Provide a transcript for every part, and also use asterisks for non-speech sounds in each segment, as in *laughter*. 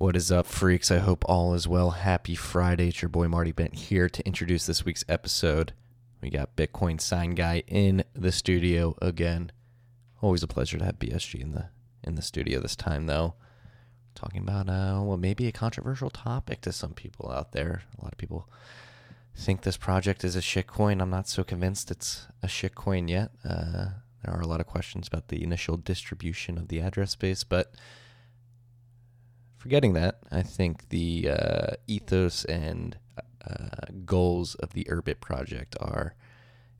What is up, freaks? I hope all is well. Happy Friday. It's your boy Marty Bent here to introduce this week's episode. We got Bitcoin Sign Guy in the studio again. Always a pleasure to have BSG in the in the studio this time, though. Talking about uh, well, maybe a controversial topic to some people out there. A lot of people think this project is a shitcoin. I'm not so convinced it's a shitcoin yet. Uh, there are a lot of questions about the initial distribution of the address space, but forgetting that, I think the uh, ethos and uh, goals of the Urbit project are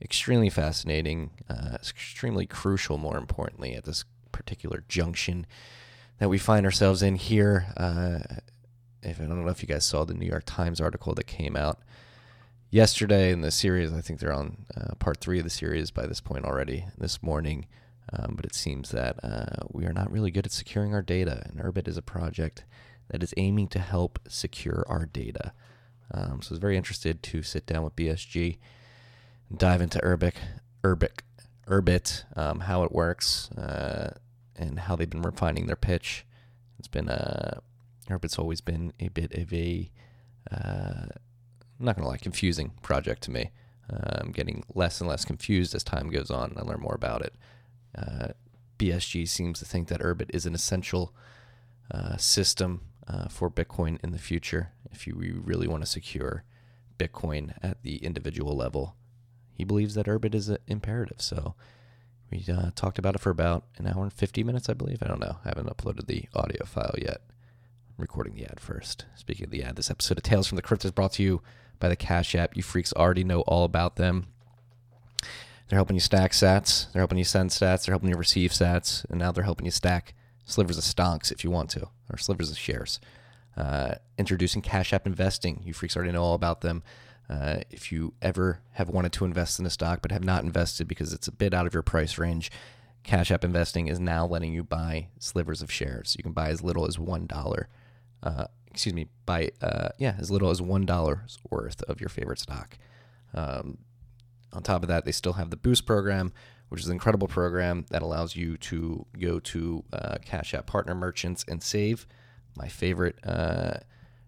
extremely fascinating, uh, extremely crucial, more importantly, at this particular junction that we find ourselves in here. Uh, if I don't know if you guys saw the New York Times article that came out yesterday in the series. I think they're on uh, part three of the series by this point already this morning. Um, but it seems that uh, we are not really good at securing our data, and Urbit is a project that is aiming to help secure our data. Um, so I was very interested to sit down with BSG, and dive into Urbic, Urbic, Urbit, um, how it works, uh, and how they've been refining their pitch. It's been uh, Urbit's always been a bit of a uh, I'm not to lie, confusing project to me. Uh, I'm getting less and less confused as time goes on. And I learn more about it. BSG seems to think that Urbit is an essential uh, system uh, for Bitcoin in the future if you really want to secure Bitcoin at the individual level. He believes that Urbit is imperative. So we uh, talked about it for about an hour and 50 minutes, I believe. I don't know. I haven't uploaded the audio file yet. I'm recording the ad first. Speaking of the ad, this episode of Tales from the Crypt is brought to you by the Cash App. You freaks already know all about them. They're helping you stack sats. They're helping you send sats. They're helping you receive sats. And now they're helping you stack slivers of stonks if you want to, or slivers of shares. Uh, introducing Cash App Investing. You freaks already know all about them. Uh, if you ever have wanted to invest in a stock but have not invested because it's a bit out of your price range, Cash App Investing is now letting you buy slivers of shares. You can buy as little as $1. Uh, excuse me, buy, uh, yeah, as little as one dollar's worth of your favorite stock. Um, on top of that, they still have the Boost program, which is an incredible program that allows you to go to uh, Cash App partner merchants and save. My favorite uh,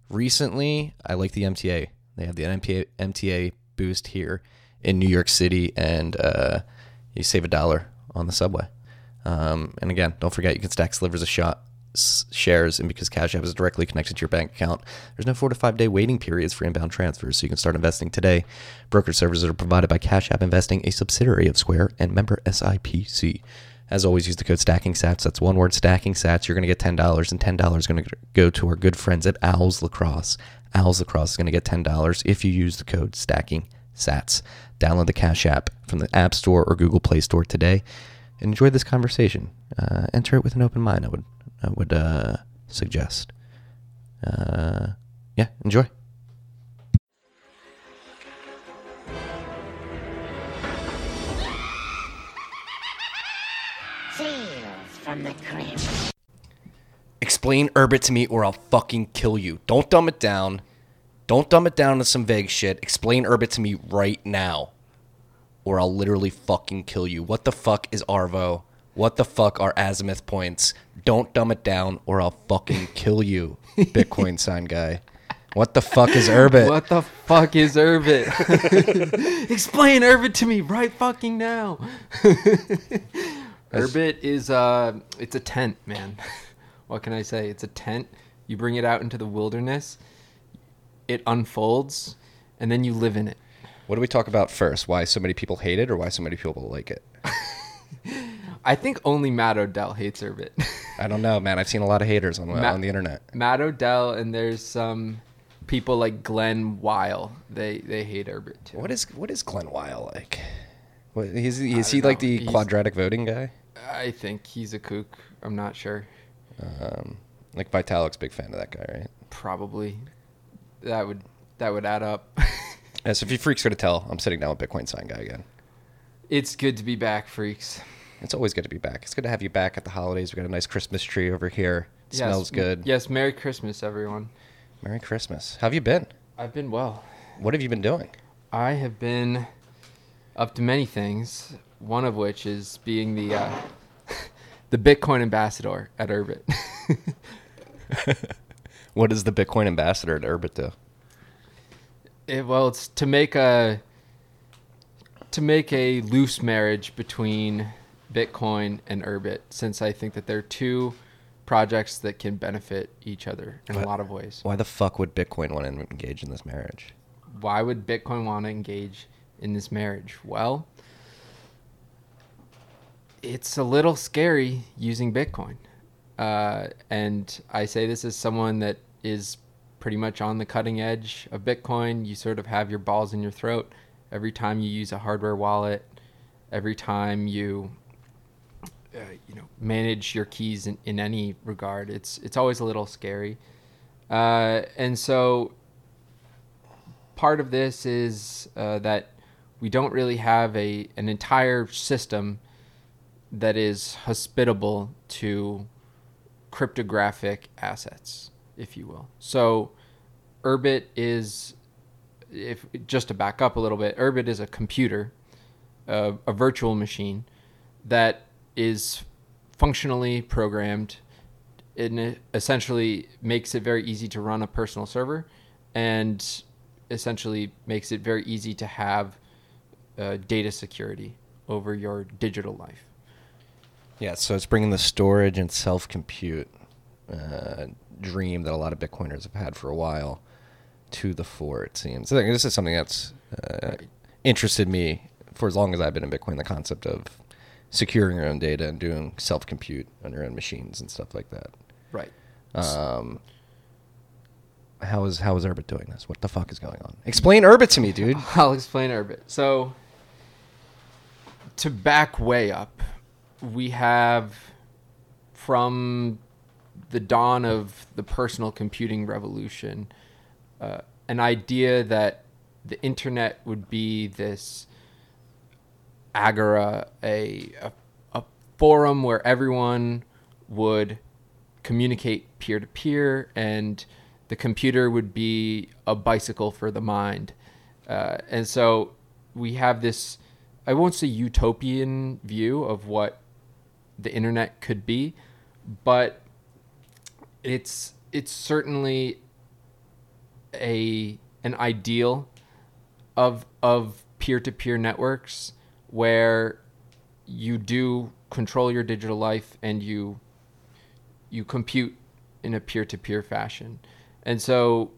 recently, I like the MTA. They have the MTA, MTA Boost here in New York City, and uh, you save a dollar on the subway. Um, and again, don't forget you can stack slivers of shot shares, and because Cash App is directly connected to your bank account, there's no four to five day waiting periods for inbound transfers, so you can start investing today. Broker services are provided by Cash App Investing, a subsidiary of Square and member SIPC. As always, use the code Stacking Sats. That's one word, Stacking Sats. You're going to get ten dollars, and ten dollars is going to go to our good friends at Owls Lacrosse. Owls Lacrosse is going to get ten dollars if you use the code Stacking Sats. Download the Cash App from the App Store or Google Play Store today. Enjoy this conversation. Uh, enter it with an open mind. I would I would uh, suggest. Uh, yeah, enjoy. from the crypt. Explain Urbit to me or I'll fucking kill you. Don't dumb it down. Don't dumb it down to some vague shit. Explain Urbit to me right now. Or I'll literally fucking kill you. What the fuck is Arvo? What the fuck are azimuth points? Don't dumb it down or I'll fucking kill you, *laughs* Bitcoin sign guy. What the fuck is Urbit? What the fuck is Urbit? *laughs* Explain Urbit to me right fucking now. *laughs* Urbit is uh it's a tent, man. what can I say? It's a tent. You bring it out into the wilderness. It unfolds and then you live in it. What do we talk about first? Why so many people hate it or why so many people like it? *laughs* I think only Matt Odell hates Urbit. I don't know, man. I've seen a lot of haters on, Matt, on the internet. Matt Odell and there's some people like Glen Weyl. They they hate Urbit too. What is what is Glen Weyl like? What, is he, is he like the he's, quadratic voting guy? I think he's a kook. I'm not sure. Um, like Vitalik's big fan of that guy, right? Probably. That would that would add up. *laughs* so if you freaks could tell, I'm sitting down with Bitcoin sign guy again. It's good to be back, freaks. It's always good to be back. It's good to have you back at the holidays. We got a nice Christmas tree over here. It yes, smells good. Yes, Merry Christmas, everyone. Merry Christmas. How have you been? I've been well. What have you been doing? I have been up to many things. One of which is being the uh, *laughs* the Bitcoin ambassador at Urbit. *laughs* *laughs* What does the Bitcoin ambassador at Urbit do? It, well, it's to make a to make a loose marriage between Bitcoin and Urbit, since I think that they're two projects that can benefit each other in What? a lot of ways. Why the fuck would Bitcoin want to engage in this marriage? Why would Bitcoin want to engage in this marriage? Well, it's a little scary using Bitcoin. Uh, and I say this as someone that is pretty much on the cutting edge of Bitcoin. You sort of have your balls in your throat every time you use a hardware wallet, every time you uh, you know manage your keys in, in any regard. It's it's always a little scary. Uh, and so part of this is uh, that we don't really have a an entire system that is hospitable to cryptographic assets, if you will. So, Urbit is, if just to back up a little bit, Urbit is a computer, uh, a virtual machine that is functionally programmed. and essentially makes it very easy to run a personal server, and essentially makes it very easy to have uh, data security over your digital life. Yeah, so it's bringing the storage and self compute uh, dream that a lot of Bitcoiners have had for a while to the fore, it seems. I think this is something that's uh, interested me for as long as I've been in Bitcoin the concept of securing your own data and doing self compute on your own machines and stuff like that. Right. Um, how is how is Urbit doing this? What the fuck is going on? Explain Urbit to me, dude. *laughs* I'll explain Urbit. So, to back way up, we have from the dawn of the personal computing revolution uh, an idea that the internet would be this agora, a, a, a forum where everyone would communicate peer to peer, and the computer would be a bicycle for the mind. Uh, and so we have this, I won't say utopian view of what the internet could be, but it's it's certainly a an ideal of of peer-to-peer networks where you do control your digital life and you you compute in a peer-to-peer fashion. And so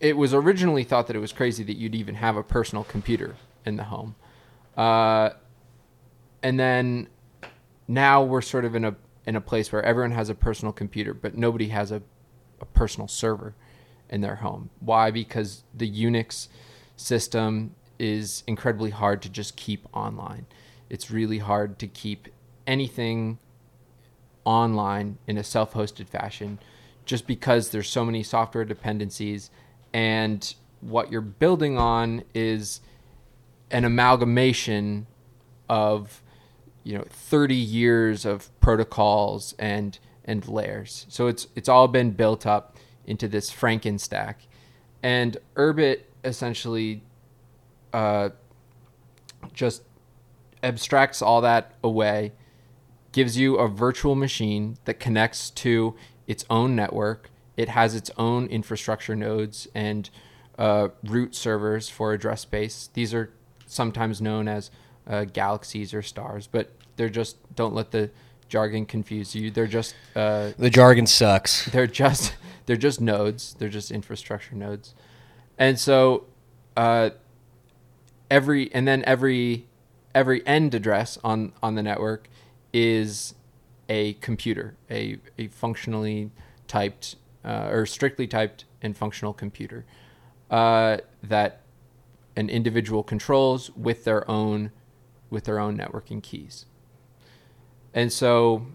it was originally thought that it was crazy that you'd even have a personal computer in the home. Uh, and then now we're sort of in a in a place where everyone has a personal computer, but nobody has a, a personal server in their home. Why? Because the Unix system is incredibly hard to just keep online. It's really hard to keep anything online in a self-hosted fashion just because there's so many software dependencies and what you're building on is an amalgamation of you know 30 years of protocols and and layers so it's it's all been built up into this frankenstack and urbit essentially uh, just abstracts all that away gives you a virtual machine that connects to its own network. It has its own infrastructure nodes and uh, root servers for address space. These are sometimes known as uh, galaxies or stars, but they're just don't let the jargon confuse you. They're just uh, The jargon sucks. *laughs* they're just they're just nodes. They're just infrastructure nodes, and so uh, every and then every every end address on on the network is a computer, a a functionally typed uh, or strictly typed and functional computer uh, that an individual controls with their own with their own networking keys. And so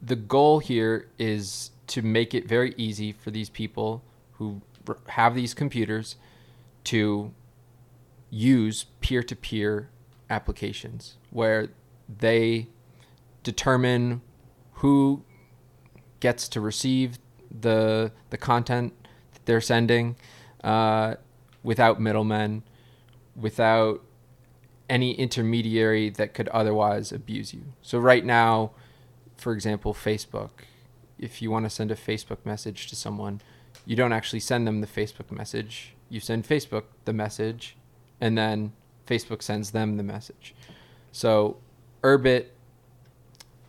the goal here is to make it very easy for these people who have these computers to use peer-to-peer applications where they determine who gets to receive the the content that they're sending uh, without middlemen, without any intermediary that could otherwise abuse you. So right now, for example, Facebook, if you want to send a Facebook message to someone, you don't actually send them the Facebook message. You send Facebook the message, and then Facebook sends them the message. So, Urbit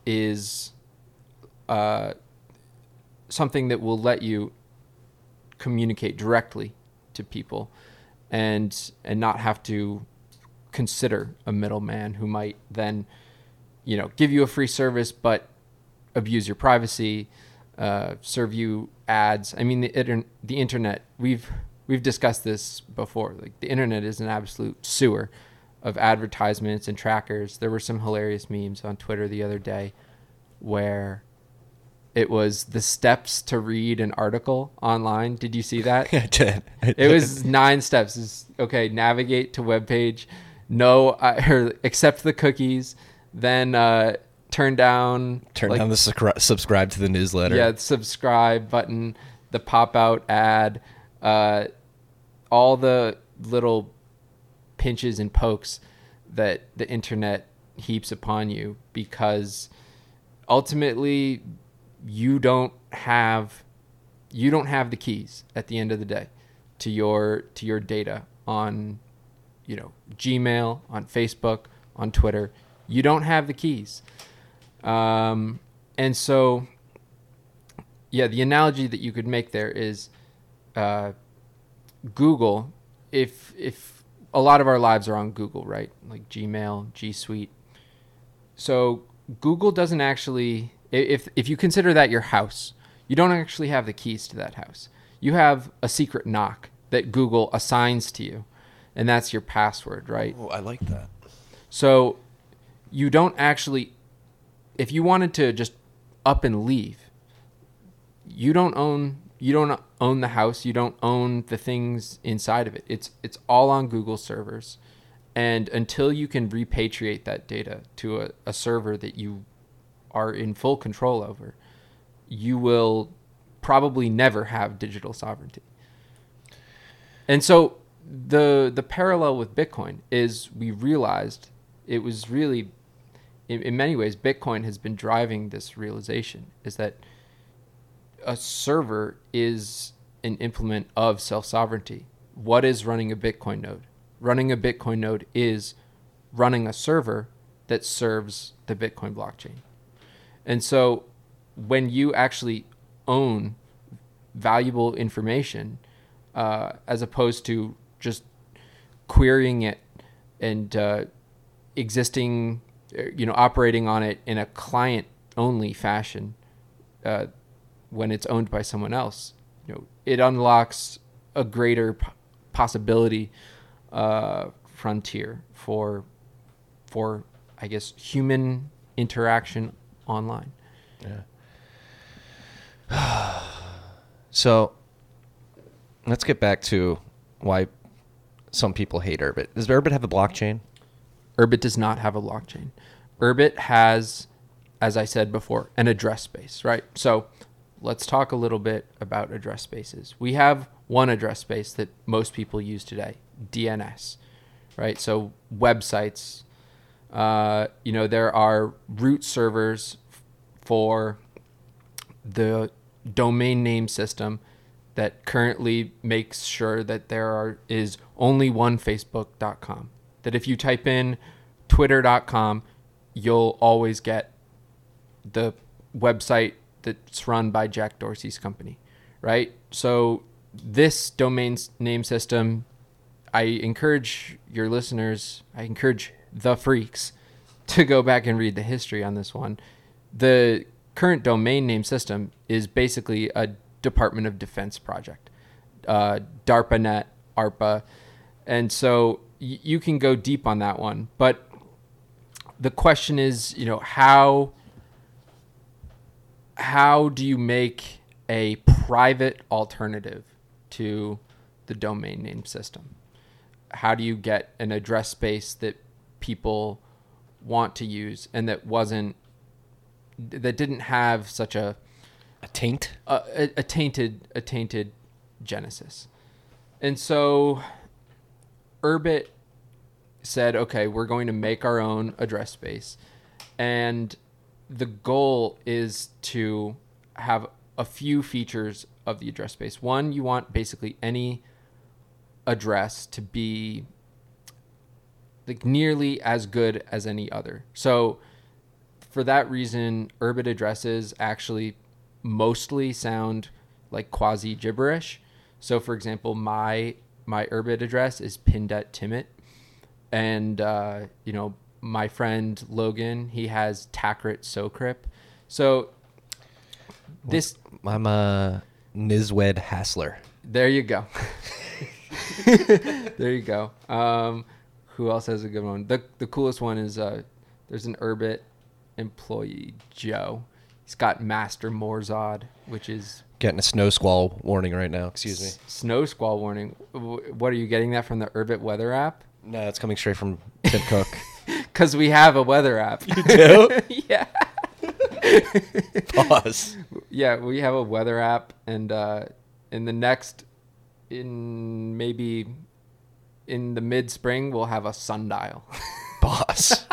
is uh, something that will let you communicate directly to people and and not have to consider a middleman who might then you know give you a free service but abuse your privacy uh, serve you ads i mean the, inter- the internet we've we've discussed this before like the internet is an absolute sewer of advertisements and trackers there were some hilarious memes on twitter the other day where it was the steps to read an article online. Did you see that? *laughs* I did. I It was nine steps. It's, okay, navigate to web page, no, *laughs* or accept the cookies, then uh, turn down turn like, down the subscri- subscribe to the newsletter. yeah subscribe button, the pop out ad, uh, all the little pinches and pokes that the internet heaps upon you because ultimately you don't have you don't have the keys at the end of the day to your to your data on you know Gmail, on Facebook, on Twitter. You don't have the keys. Um, and so yeah, the analogy that you could make there is uh, Google. If if a lot of our lives are on Google, right? Like Gmail, G Suite. So Google doesn't actually. If if you consider that your house, you don't actually have the keys to that house. You have a secret knock that Google assigns to you, and that's your password, right? Oh, I like that. So you don't actually, if you wanted to just up and leave, you don't own you don't own the house. You don't own the things inside of it. It's it's all on Google servers, and until you can repatriate that data to a, a server that you are in full control over, you will probably never have digital sovereignty. And so the the parallel with Bitcoin is we realized it was really in, in many ways Bitcoin has been driving this realization is that a server is an implement of self-sovereignty. What is running a Bitcoin node? Running a Bitcoin node is running a server that serves the Bitcoin blockchain. And so when you actually own valuable information, uh, as opposed to just querying it and uh, existing, uh, you know, operating on it in a client only fashion uh, when it's owned by someone else, you know, it unlocks a greater possibility uh, frontier for for I guess human interaction online. Yeah. *sighs* so let's get back to why some people hate Urbit. Does Urbit have a blockchain? Urbit does not have a blockchain. Urbit has, as I said before, an address space, right? So let's talk a little bit about address spaces. We have one address space that most people use today, DNS, right? So websites, uh, you know, there are root servers for the domain name system that currently makes sure that there are is only one facebook.com that if you type in twitter.com you'll always get the website that's run by Jack Dorsey's company right? So this domain name system I encourage your listeners I encourage the freaks *laughs* to go back and read the history on this one. The current domain name system is basically a Department of Defense project, uh, DARPANet, ARPA, and so y- you can go deep on that one. But the question is, you know, how how do you make a private alternative to the domain name system? How do you get an address space that people want to use and that wasn't that didn't have such a A taint? a, a, tainted a tainted genesis and so urbit said okay we're going to make our own address space and the goal is to have a few features of the address space. One, you want basically any address to be like nearly as good as any other. So for that reason, Urbit addresses actually mostly sound like quasi gibberish. So for example, my my Urbit address is pinned at Timit, and uh, you know my friend Logan he has Takrit Socryp. So this I'm a Nizwed Hassler. there you go. *laughs* there you go. Um, who else has a good one? The the coolest one is uh, there's an Urbit employee Joe. He's got Master Morzod, which is Getting a snow squall warning right now. Excuse me. s- snow squall warning. W- What are you getting that from the Urbit weather app? No, it's coming straight from Tim Cook. *laughs* Because we have a weather app. You do? *laughs* yeah. *laughs* Pause. Yeah, we have a weather app, and uh, in the next, in maybe in the mid spring, we'll have a sundial. Boss.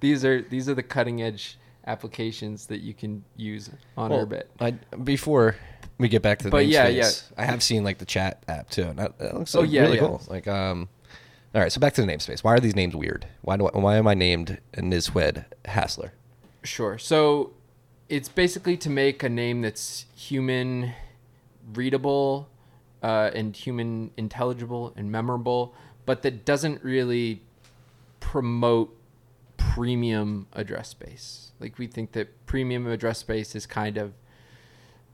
these are these are the cutting edge applications that you can use on Well, Urbit. I, before we get back to the But yeah, namespace, I have seen like the chat app too. And that, that looks Oh, like, yeah, really yeah. cool. Like, um, all right. So back to the namespace. Why are these names weird? Why do I, why am I named Nizwed Hassler? Sure. So it's basically to make a name that's human readable uh, and human intelligible and memorable, but that doesn't really promote premium address space. Like we think that premium address space is kind of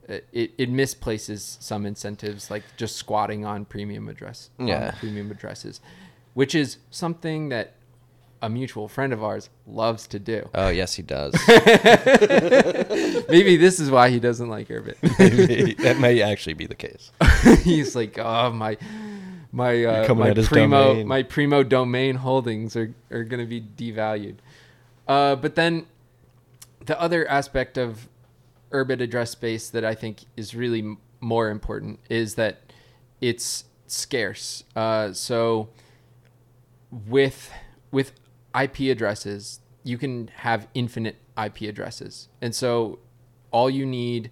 uh, it, it misplaces some incentives like just squatting on premium address on Yeah. premium addresses which is something that a mutual friend of ours loves to do Oh yes, he does. *laughs* Maybe this is why he doesn't like Urbit. *laughs* Maybe. that may actually be the case. *laughs* He's like, oh my, my uh, my primo domain." my primo domain holdings are are going to be devalued. Uh, but then the other aspect of urban address space that I think is really m- more important is that it's scarce. Uh, so with with IP addresses, you can have infinite IP addresses. And so all you need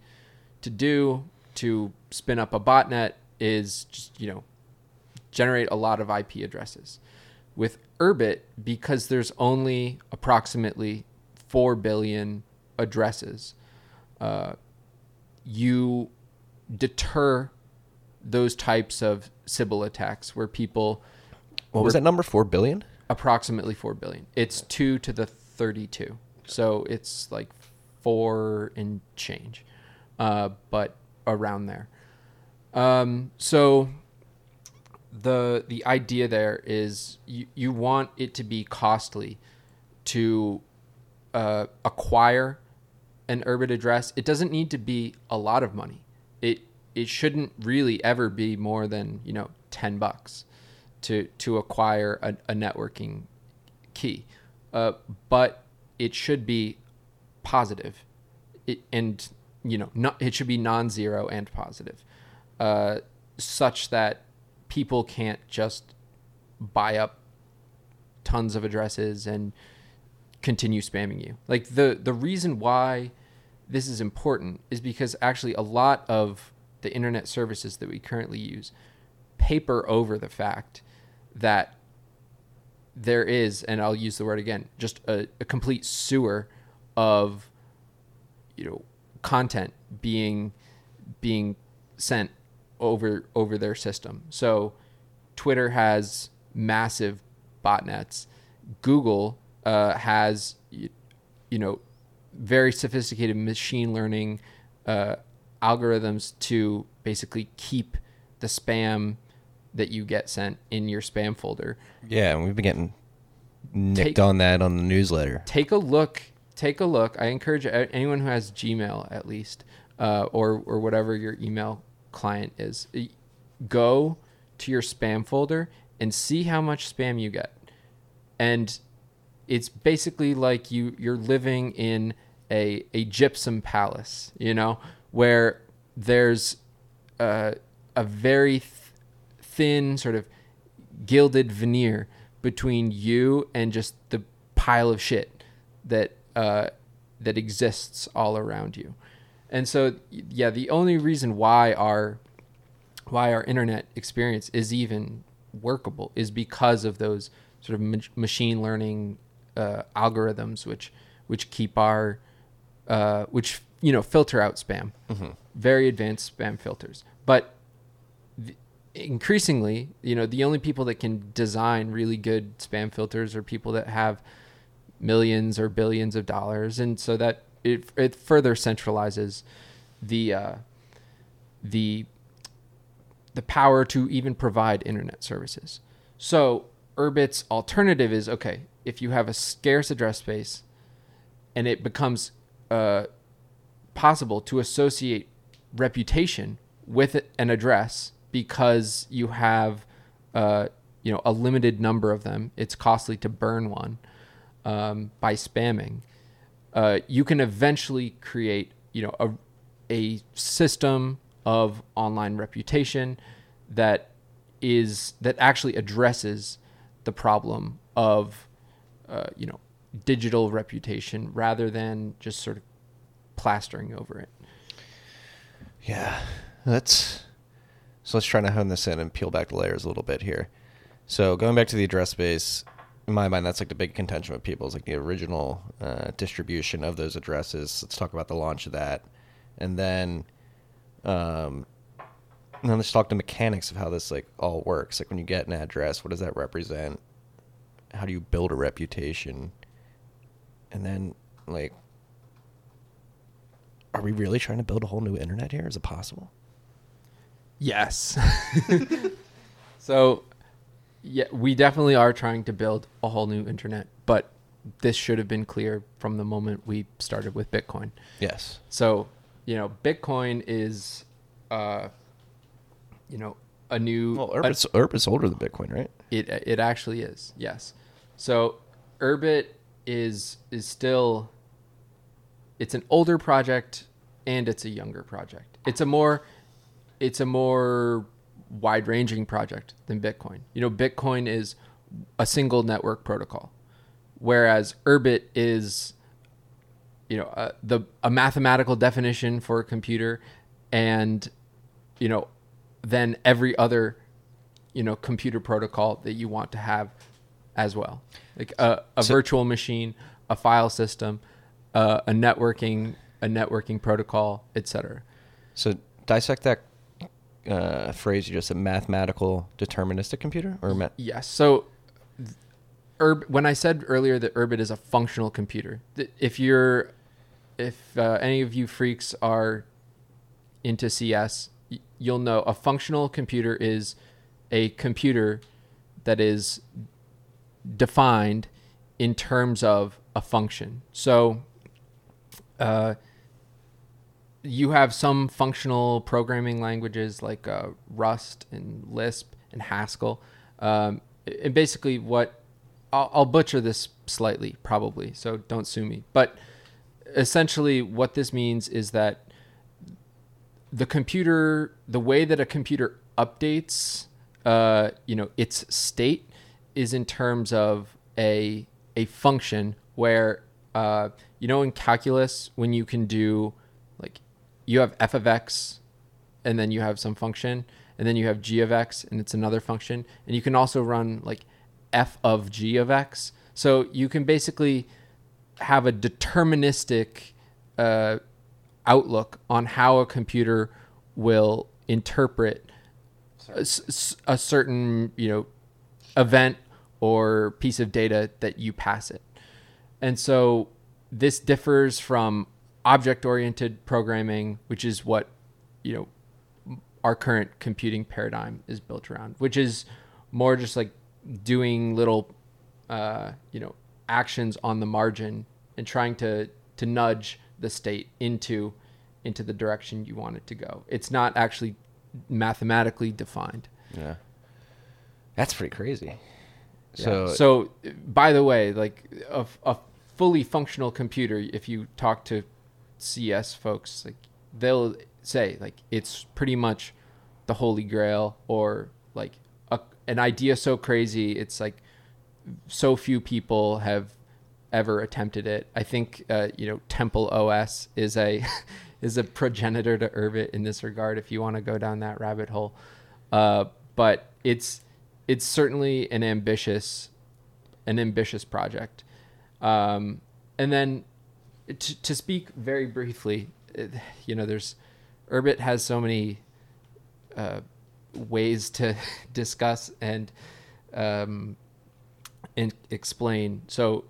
to do to spin up a botnet is just, you know, generate a lot of IP addresses. With Urbit, because there's only approximately 4 billion addresses, uh, you deter those types of Sybil attacks where people What was that number? Four billion. approximately 4 billion. It's 2 to the 32. So it's like 4 and change. Uh, but around there. Um, so the the idea there is you, you want it to be costly to uh, acquire an Urbit address. It doesn't need to be a lot of money. It it shouldn't really ever be more than you know ten bucks to to acquire a, a networking key, uh, but it should be positive, it, and you know not, it should be non-zero and positive, uh, such that people can't just buy up tons of addresses and continue spamming you. Like the the reason why this is important is because actually a lot of the internet services that we currently use paper over the fact that there is, and I'll use the word again, just a, a complete sewer of you know content being being sent over over their system. So Twitter has massive botnets. Google uh, has you, you know very sophisticated machine learning uh, algorithms to basically keep the spam that you get sent in your spam folder. Yeah, and we've been getting nicked Take- on that on the newsletter. Take a look. Take a look. I encourage anyone who has Gmail at least, uh, or or whatever your email client is, go to your spam folder and see how much spam you get. And it's basically like you you're living in a a gypsum palace, you know, where there's a, a very th- thin sort of gilded veneer between you and just the pile of shit that uh, that exists all around you. And so yeah, the only reason why our why our internet experience is even workable is because of those sort of ma- machine learning uh, algorithms which which keep our uh, which you know filter out spam. Very advanced spam filters. But th- increasingly you know the only people that can design really good spam filters are people that have millions or billions of dollars. And so that it, it further centralizes the uh, the the power to even provide internet services. So Urbit's alternative is okay if you have a scarce address space, and it becomes uh, possible to associate reputation with an address because you have uh, you know a limited number of them. It's costly to burn one um, by spamming. Uh, you can eventually create you know a a system of online reputation that is that actually addresses the problem of uh, you know digital reputation rather than just sort of plastering over it. Yeah, that's so. Let's try to hone this in and peel back the layers a little bit here. So going back to the address space, in my mind, that's like the big contention with people is like the original uh, distribution of those addresses. Let's talk about the launch of that, and then, um, and then let's talk the mechanics of how this like all works. Like when you get an address, what does that represent? How do you build a reputation? And then like are we really trying to build a whole new internet here? Is it possible? Yes. *laughs* so, yeah, we definitely are trying to build a whole new internet, but this should have been clear from the moment we started with Bitcoin. Yes. So, you know, Bitcoin is, uh, you know, a new. Well, a- Urbit's, Urbit's older than Bitcoin, right? It it actually is. Yes. So Urbit is is still it's an older project and it's a younger project. It's a more it's a more wide-ranging project than Bitcoin. You know, Bitcoin is a single network protocol whereas Urbit is you know, uh, the a mathematical definition for a computer and you know, then every other you know computer protocol that you want to have as well like a, a So- virtual machine a file system uh, a networking a networking protocol etc So dissect that uh, phrase you just said, mathematical deterministic computer, or ma- yes so Urb, when i said earlier that urbit is a functional computer if you're if uh, any of you freaks are into cs you'll know a functional computer is a computer that is defined in terms of a function. So, uh, you have some functional programming languages like uh, Rust and Lisp and Haskell. Um, and basically, what I'll, I'll butcher this slightly, probably, so don't sue me. But essentially, what this means is that the computer, the way that a computer updates, uh, you know, its state is in terms of a a function where, uh, you know, in calculus when you can do you have f of x, and then you have some function, and then you have g of x, and it's another function, and you can also run like f of g of x. So you can basically have a deterministic uh, outlook on how a computer will interpret a certain you know event or piece of data that you pass it and so this differs from object oriented programming which is what you know our current computing paradigm is built around which is more just like doing little uh, you know actions on the margin and trying to to nudge the state into into the direction you want it to go. It's not actually mathematically defined. yeah, that's pretty crazy. Yeah. So, so by the way, like a, a fully functional computer, if you talk to CS folks, like they'll say like it's pretty much the holy grail or like a, an idea so crazy it's like so few people have ever attempted it. I think uh, you know Temple OS is a *laughs* is a progenitor to Urbit in this regard. If you want to go down that rabbit hole, uh, but it's it's certainly an ambitious an ambitious project. Um, and then to, to speak very briefly, uh, you know, there's Urbit has so many uh, ways to *laughs* discuss and um, and explain. So,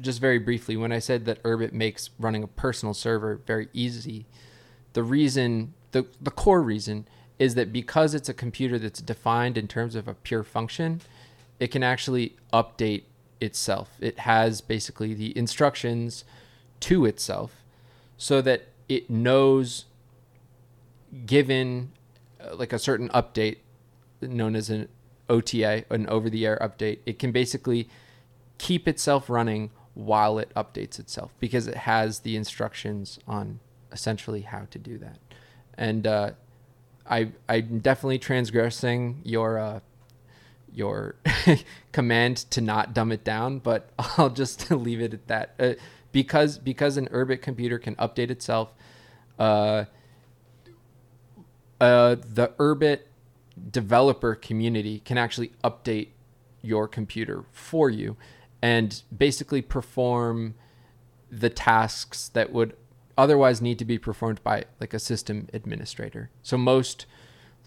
just very briefly, when I said that Urbit makes running a personal server very easy, the reason, the the core reason, is that because it's a computer that's defined in terms of a pure function, it can actually update itself. It has basically the instructions to itself so that it knows given uh, like a certain update known as an OTA, an over the air update, it can basically keep itself running while it updates itself because it has the instructions on essentially how to do that. And uh, I I'm definitely transgressing your uh, your *laughs* command to not dumb it down, but *laughs* I'll just *laughs* leave it at that. Because because an Urbit computer can update itself, uh, uh, the Urbit developer community can actually update your computer for you and basically perform the tasks that would otherwise need to be performed by like a system administrator. So most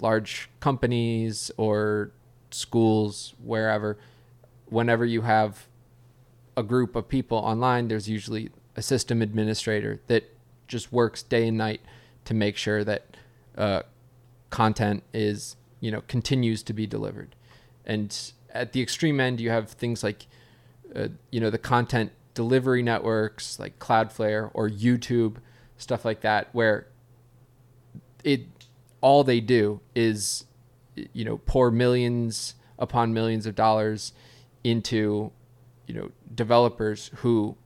large companies or schools wherever whenever you have a group of people online there's usually a system administrator that just works day and night to make sure that uh, content is you know continues to be delivered. And at the extreme end you have things like uh, you know the content delivery networks like cloudflare or youtube stuff like that where it all they do is you know pour millions upon millions of dollars into you know developers who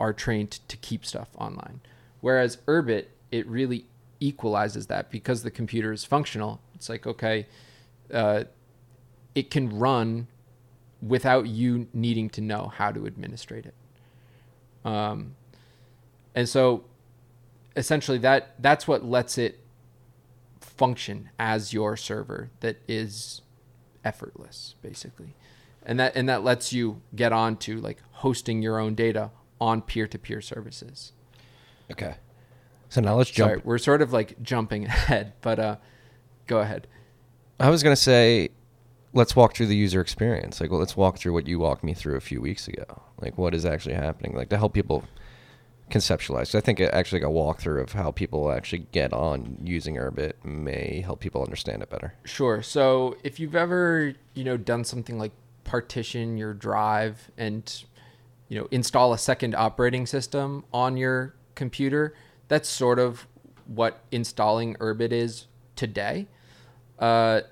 are trained to keep stuff online. Whereas urbit it really equalizes that because the computer is functional. It's like okay uh, it can run without you needing to know how to administrate it. Um, and so essentially that that's what lets it function as your server that is effortless basically and that and that lets you get on to like hosting your own data on peer-to-peer services Okay. So now let's jump. sorry we're sort of like jumping *laughs* ahead but uh go ahead I was gonna say, let's walk through the user experience. Like, well, let's walk through what you walked me through a few weeks ago. Like, what is actually happening? Like to help people conceptualize. I think actually a walkthrough of how people actually get on using Urbit may help people understand it better. Sure. So if you've ever, you know, done something like partition your drive and, you know, install a second operating system on your computer, that's sort of what installing Urbit is today. Uh,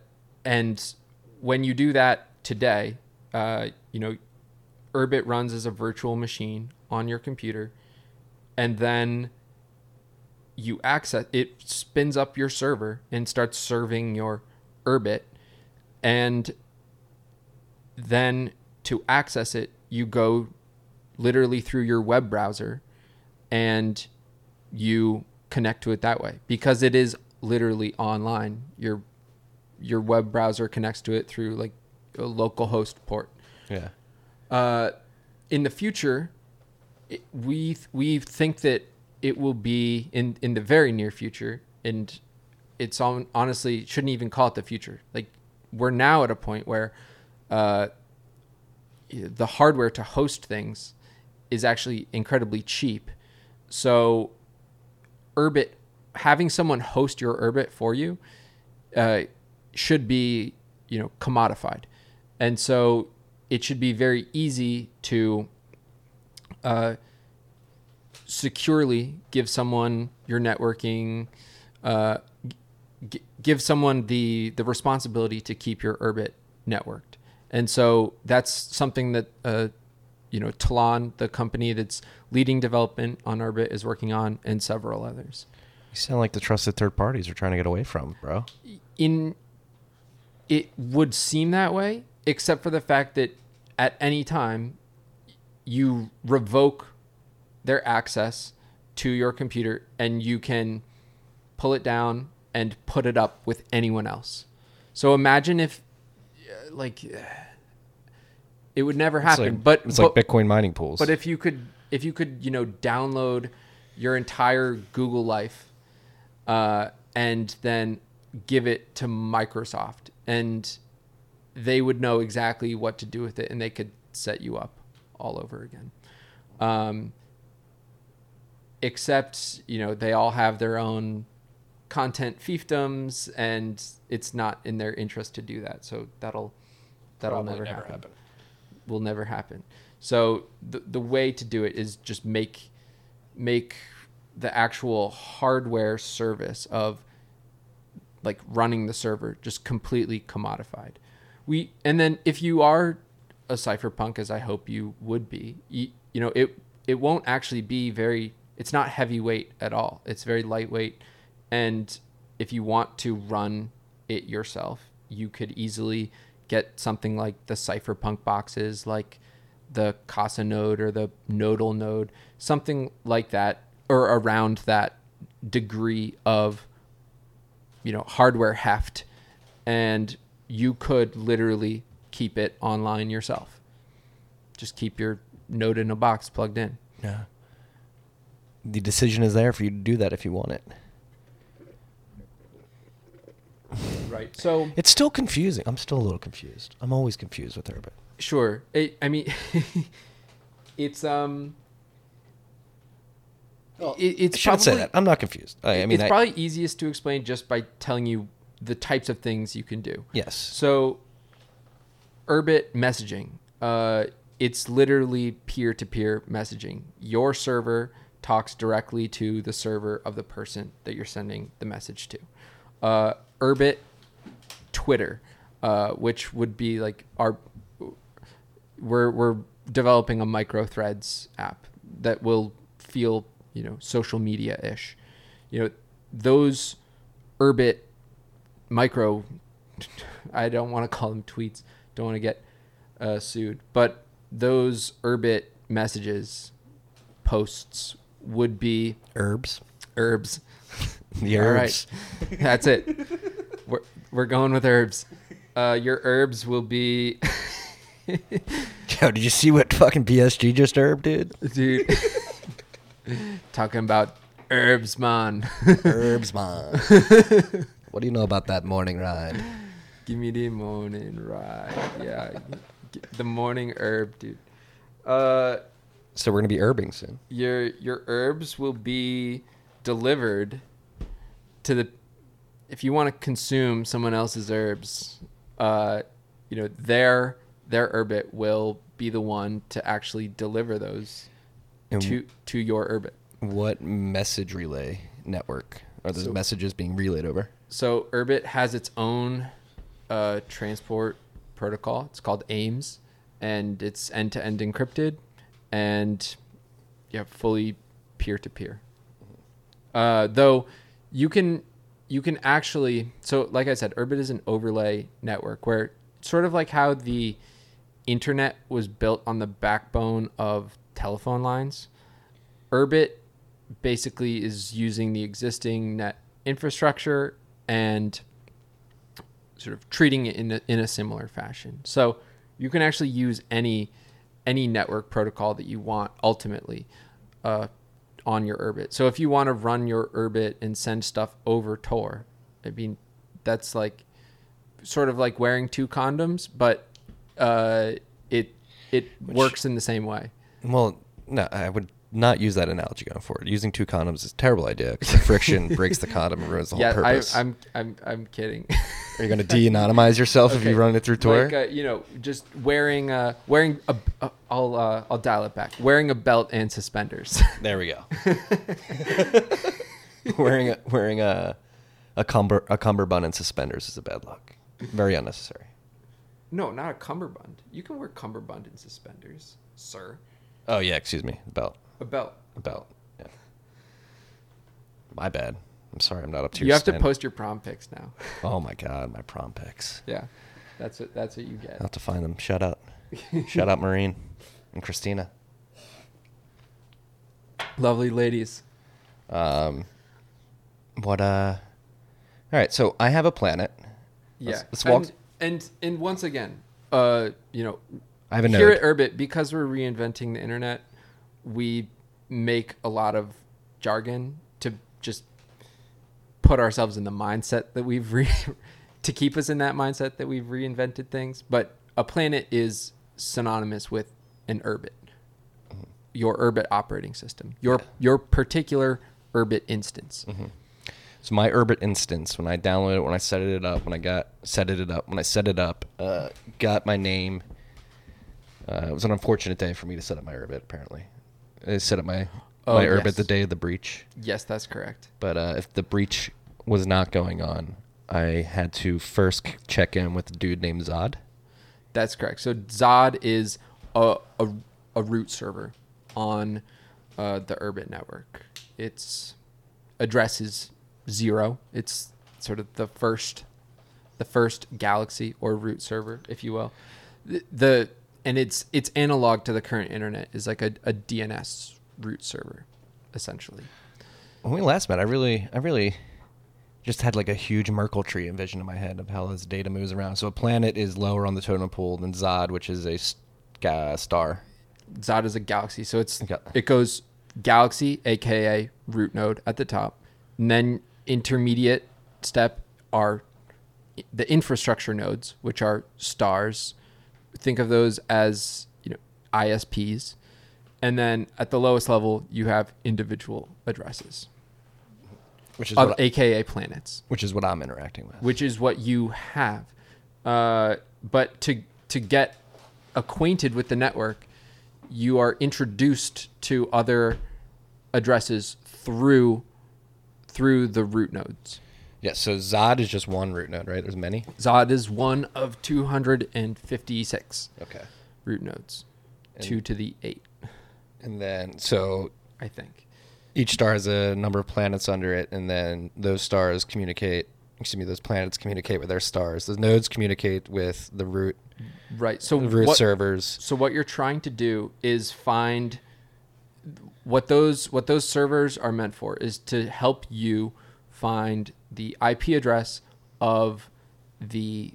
and when you do that today, uh, you know, Urbit runs as a virtual machine on your computer, and then you access it spins up your server and starts serving your Urbit, and then to access it, you go literally through your web browser, and you connect to it that way because it is literally online. Your your web browser connects to it through like a local host port. Yeah. Uh, in the future, it, we we think that it will be in in the very near future, and it's on honestly shouldn't even call it the future. Like we're now at a point where uh, the hardware to host things is actually incredibly cheap. So Urbit having someone host your Urbit for you uh, should be you know commodified, and so it should be very easy to uh, securely give someone your networking, uh, g- give someone the the responsibility to keep your Urbit networked, and so that's something that uh, you know Tlon, the company that's leading development on Urbit, is working on, and several others. You sound like the trusted third parties are trying to get away from, bro. in it would seem that way except for the fact that at any time you revoke their access to your computer and you can pull it down and put it up with anyone else. So imagine if like it would never It's happen, like, but it's but, like Bitcoin mining pools. but if you could if you could, you know, download your entire Google life uh, and then give it to Microsoft and they would know exactly what to do with it and they could set you up all over again. Um, except, you know, they all have their own content fiefdoms and it's not in their interest to do that. So that'll that'll Probably never, happen. Will never happen. So the the way to do it is just make make the actual hardware service of like running the server just completely commodified. We and then if you are a cypherpunk as I hope you would be, you, you know, it it won't actually be very it's not heavyweight at all. It's very lightweight and if you want to run it yourself, you could easily get something like the cypherpunk boxes like the Casa node or the Nodl node, something like that or around that degree of you know hardware heft and you could literally keep it online yourself just keep your node in a box plugged in Yeah. The decision is there for you to do that if you want it. Right so It's still confusing. I'm still a little confused. I'm always confused with Urbit. sure it, i mean *laughs* it's um it, it's I shouldn't say probably- that. I'm not confused. I, I mean, it's I- probably easiest to explain just by telling you the types of things you can do yes. So, Urbit messaging, uh, it's literally peer to peer messaging. Your server talks directly to the server of the person that you're sending the message to. Uh, Urbit Twitter, uh, which would be like our, we're, we're developing a micro threads app that will feel, you know, social media ish. You know, those Urbit micro *laughs* I don't want to call them tweets. Don't want to get uh, sued. But those Urbit messages, posts would be Herbs. herbs. *laughs* The herbs. right. That's it. *laughs* We're, going with herbs. Uh, your herbs will be, *laughs* Yo, did you see what fucking PSG just herb did? dude, *laughs* talking about herbs, man. Herbs, *laughs* man. what do you know about that morning ride? Give me the morning ride. Yeah. The morning herb, dude. Uh, So we're gonna be herbing soon. your your herbs will be delivered to the if you want to consume someone else's herbs uh you know their their Urbit will be the one to actually deliver those And to to your Urbit what message relay network are those So- messages being relayed over? so Urbit has its own uh transport protocol. It's called ames and it's end-to-end encrypted and yeah fully peer-to-peer. Uh, though you can you can actually so like i said urbit is an overlay network where sort of like how the internet was built on the backbone of telephone lines. Urbit basically is using the existing net infrastructure and sort of treating it in a, in a similar fashion. So you can actually use any any network protocol that you want ultimately. Uh, on your Urbit. So if you want to run your Urbit and send stuff over Tor, I mean, that's like sort of like wearing two condoms, but uh, it it works in the same way. Well, no, I would not use that analogy going forward. Using two condoms is a terrible idea because friction *laughs* breaks the condom and ruins the whole yeah, I, purpose. I'm I'm I'm kidding. Are you going to de-anonymize yourself if you run it through Tor? Like, uh, you know, just wearing uh wearing a uh, I'll uh, I'll dial it back. Wearing a belt and suspenders. *laughs* there we go. *laughs* wearing a, wearing a a cumber a cummerbund and suspenders is a bad look. Very unnecessary. no, not a cummerbund. You can wear cummerbund and suspenders, sir. Oh yeah, excuse me. Belt. A belt. A belt. Yeah. My bad. I'm sorry. I'm not up to You your have to post your prom pics now. Oh my god, my prom pics. *laughs* yeah, that's what that's what you I'll get. have to find them. Shut up. *laughs* Shut up, Marine and Christina. Lovely ladies. Um, what uh? All right, so I have a planet. Yeah. Let's- let's walk- And, and and once again, uh, you know, I have a here node. at Urbit, because we're reinventing the internet, we make a lot of jargon to just put ourselves in the mindset that we've re- *laughs* to keep us in that mindset that we've reinvented things. But a planet is synonymous with an Urbit, your Urbit operating system, your your particular Urbit instance. So my Urbit instance, when I downloaded it, when I set it up, when I got set it up, when I set it up, uh, got my name. Uh, it was an unfortunate day for me to set up my Urbit. Apparently, I set up my Oh, my Urbit yes. the day of the breach. Yes, that's correct. But uh, if the breach was not going on, I had to first check in with a dude named Zod. That's correct. So Zod is a, a, a root server on uh, the Urbit network. Its address is zero. It's sort of the first, the first galaxy or root server, if you will. The, the and it's it's analog to the current internet is like a, a DNS root server, essentially. When we last met, I really, I really just had like a huge Merkle tree envision in my head of how this data moves around. So a planet is lower on the totem pole than Zod, which is a star. Zod is a galaxy, so it's Okay. it goes galaxy, aka root node at the top, and then intermediate step are the infrastructure nodes, which are stars. Think of those as you know ISPs, and then at the lowest level you have individual addresses, Which is of, what aka planets which is what I'm interacting with. which is what you have. Uh, but to to get acquainted with the network, you are introduced to other addresses through through the root nodes. Yeah, so Zod is just one root node, right? There's many. Zod is one of 256 Okay. root nodes, And- two to the eight, And then so I think. each star has a number of planets under it, and then those stars communicate. Excuse me, those planets communicate with their stars. Those nodes communicate with the root Right. So root what, servers. So what you're trying to do is find what those what those servers are meant for is to help you find the IP address of the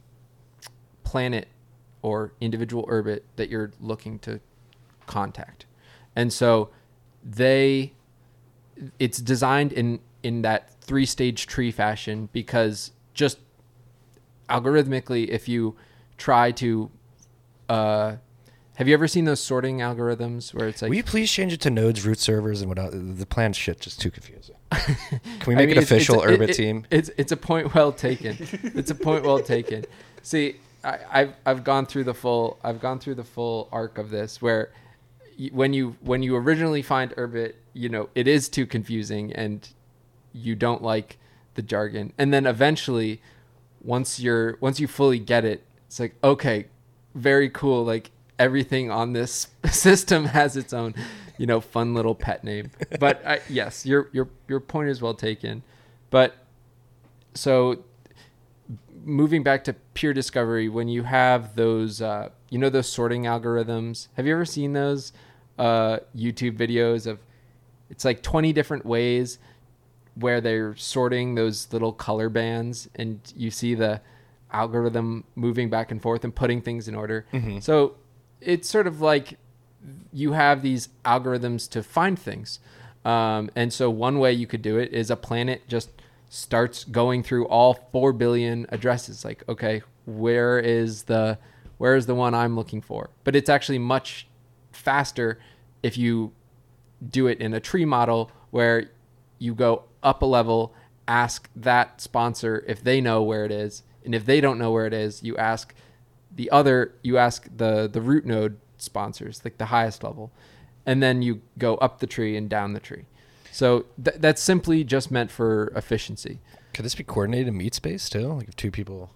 planet or individual Urbit that you're looking to contact. And so they it's designed in in that three stage tree fashion because just algorithmically if you try to uh have you ever seen those sorting algorithms where it's like Will you please change it to nodes, root servers, and what else? The plan shit just too confusing. *laughs* Can we I make mean, an official it's- Urbit it- it- team? It's it's a point well taken. it's a point well taken. *laughs* See, I, I've I've gone through the full I've gone through the full arc of this where when you when you originally find Urbit, you know it is too confusing and you don't like the jargon, and then eventually, once you're once you fully get it, it's like okay, very cool. Like everything on this *laughs* system has its own, you know, fun little pet name. But I, yes, your your your point is well taken. But so moving back to pure discovery, when you have those, uh, you know, those sorting algorithms. Have you ever seen those uh, YouTube videos of? It's like twenty different ways where they're sorting those little color bands, and you see the algorithm moving back and forth and putting things in order. So it's sort of like you have these algorithms to find things. Um, and so one way you could do it is a planet just starts going through all 4 billion addresses. Like okay where is the where is the one i'm looking for? But it's actually much faster if you do it in a tree model where you go up a level ask that sponsor if they know where it is. And if they don't know where it is you ask the other you ask the the root node sponsors like the highest level and then you go up the tree and down the tree so th- that's simply just meant for efficiency Could this be coordinated in meet space too? Like if two people,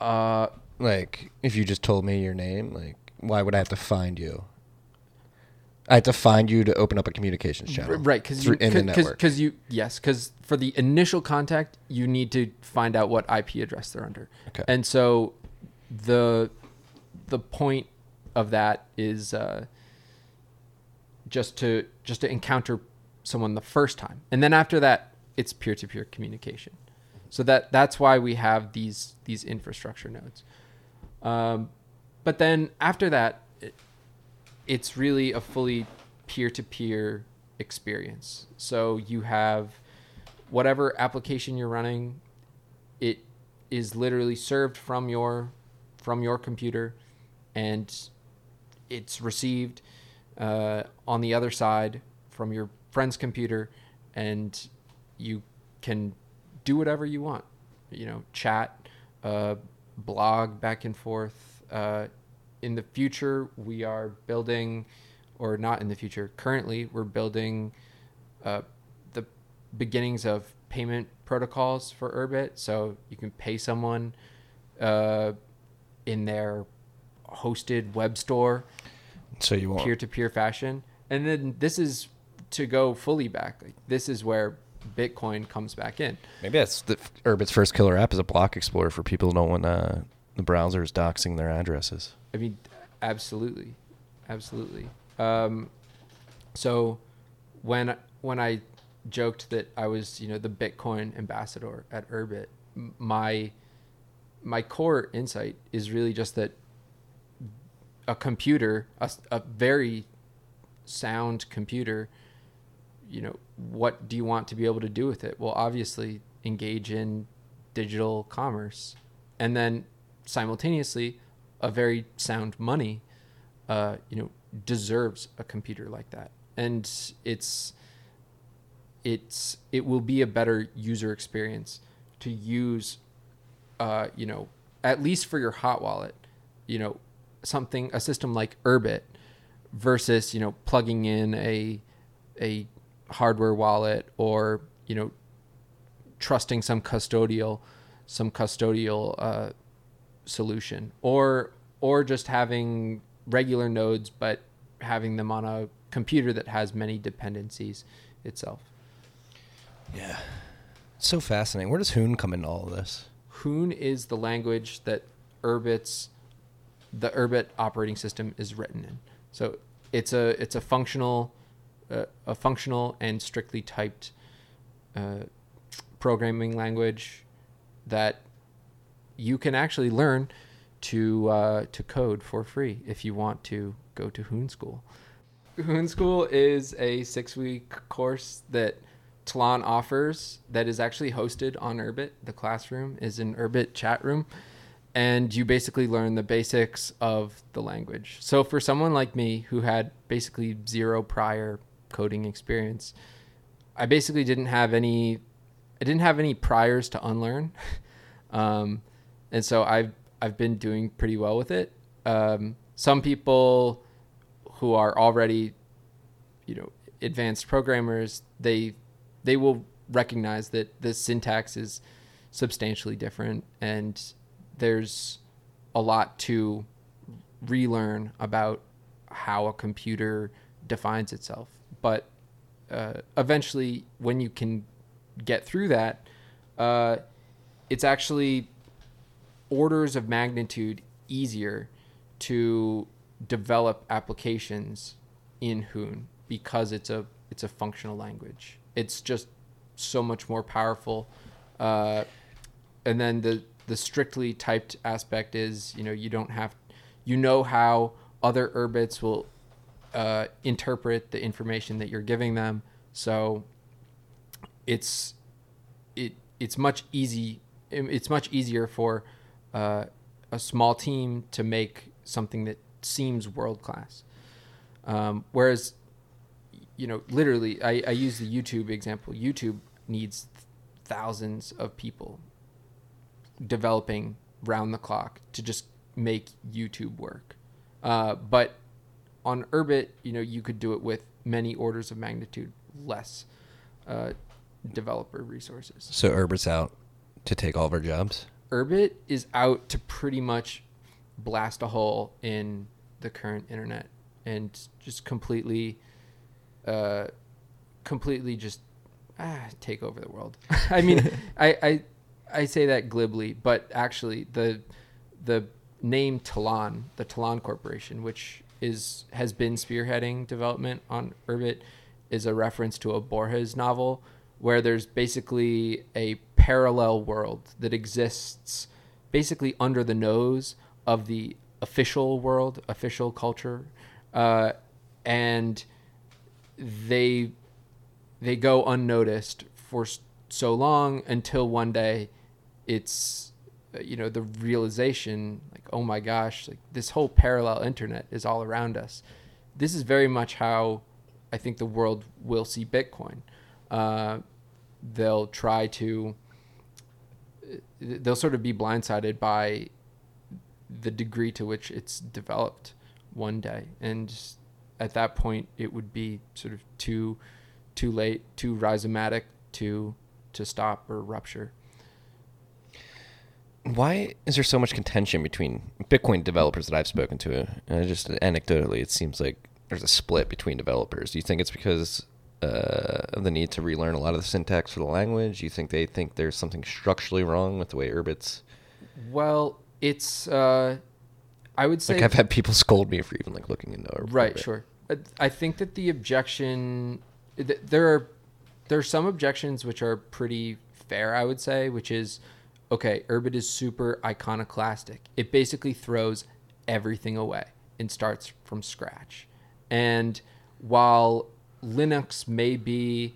uh like if you just told me your name, like why would I have to find you? I have to find you to open up a communications channel. right because you in the because network. because you yes because for the initial contact you need to find out what ip address they're under Okay. and so the the point of that is uh just to just to encounter someone the first time, and then after that, it's peer to peer communication. So that that's why we have these these infrastructure nodes. Um, but then after that, it, it's really a fully peer to peer experience. So you have whatever application you're running, it is literally served from your from your computer, and it's received uh, on the other side from your friend's computer, and you can do whatever you want. You know, chat, uh, blog back and forth. Uh, in the future, we are building, or not in the future, currently, we're building uh, the beginnings of payment protocols for Urbit. So you can pay someone uh, in their hosted web store So you won't. peer to peer fashion. And then this is to go fully back. Like this is where Bitcoin comes back in. Maybe that's the Urbit's first killer app is a block explorer for people who don't want uh, the browser is doxing their addresses. I mean, absolutely, absolutely. Um, so when when I joked that I was, you know, the Bitcoin ambassador at Urbit, my my core insight is really just that a computer, a very sound computer, you know, what do you want to be able to do with it? Well, obviously, engage in digital commerce, and then simultaneously, a very sound money, uh, you know, deserves a computer like that, and it's it's it will be a better user experience to use uh, you know at least for your hot wallet you know something a system like urbit versus you know plugging in a a hardware wallet or you know trusting some custodial some custodial uh, solution or or just having regular nodes but having them on a computer that has many dependencies itself Yeah. So fascinating. Where does Hoon come into all of this? Hoon is the language that Urbit's the Urbit operating system is written in. So it's a it's a functional uh, a functional and strictly typed uh, programming language that you can actually learn to uh, to code for free if you want to go to Hoon School. Hoon School is a six week course that Tlon offers that is actually hosted on Urbit. The classroom is an Urbit chat room. And you basically learn the basics of the language. So for someone like me who had basically zero prior coding experience, I basically didn't have any I didn't have any priors to unlearn. *laughs* um, and so I've I've been doing pretty well with it. Um, some people who are already, you know, advanced programmers, they they will recognize that the syntax is substantially different and there's a lot to relearn about how a computer defines itself. But uh, eventually, when you can get through that, uh, it's actually orders of magnitude easier to develop applications in Hoon because it's a it's a functional language. It's just so much more powerful. Uh, and then the the strictly typed aspect is you know you don't have you know how other urbits will uh, interpret the information that you're giving them. So it's it it's much easy it's much easier for uh, a small team to make something that seems world class. Um, whereas you know literally I, I use the YouTube example. YouTube needs thousands of people developing round the clock to just make YouTube work. Uh, but on Urbit, you know, you could do it with many orders of magnitude less uh, developer resources. So Urbit's out to take all of our jobs. Urbit is out to pretty much blast a hole in the current internet and just completely, uh, completely just ah, take over the world. *laughs* I mean, *laughs* I, I I say that glibly, but actually the the name Tlon, the Tlon Corporation, which is has been spearheading development on Urbit is a reference to a Borges novel where there's basically a parallel world that exists basically under the nose of the official world, official culture, uh, and they they go unnoticed for so long until one day it's uh, you know the realization like oh my gosh like this whole parallel internet is all around us. This is very much how i think the world will see bitcoin. Uh, they'll try to uh, they'll sort of be blindsided by the degree to which it's developed one day and at that point it would be sort of too too late too rhizomatic to to stop or rupture why is there so much contention between Bitcoin developers that I've spoken to? Uh, just anecdotally, it seems like there's a split between developers. Do you think it's because uh, of the need to relearn a lot of the syntax for the language? Do you think they think there's something structurally wrong with the way Urbit's? Well, it's uh, I would say like I've had people scold me for even like looking into Urbit. right. Sure, I think that the objection there are there are some objections which are pretty fair. I would say, which is okay, Urbit is super iconoclastic. It basically throws everything away and starts from scratch. And while Linux may be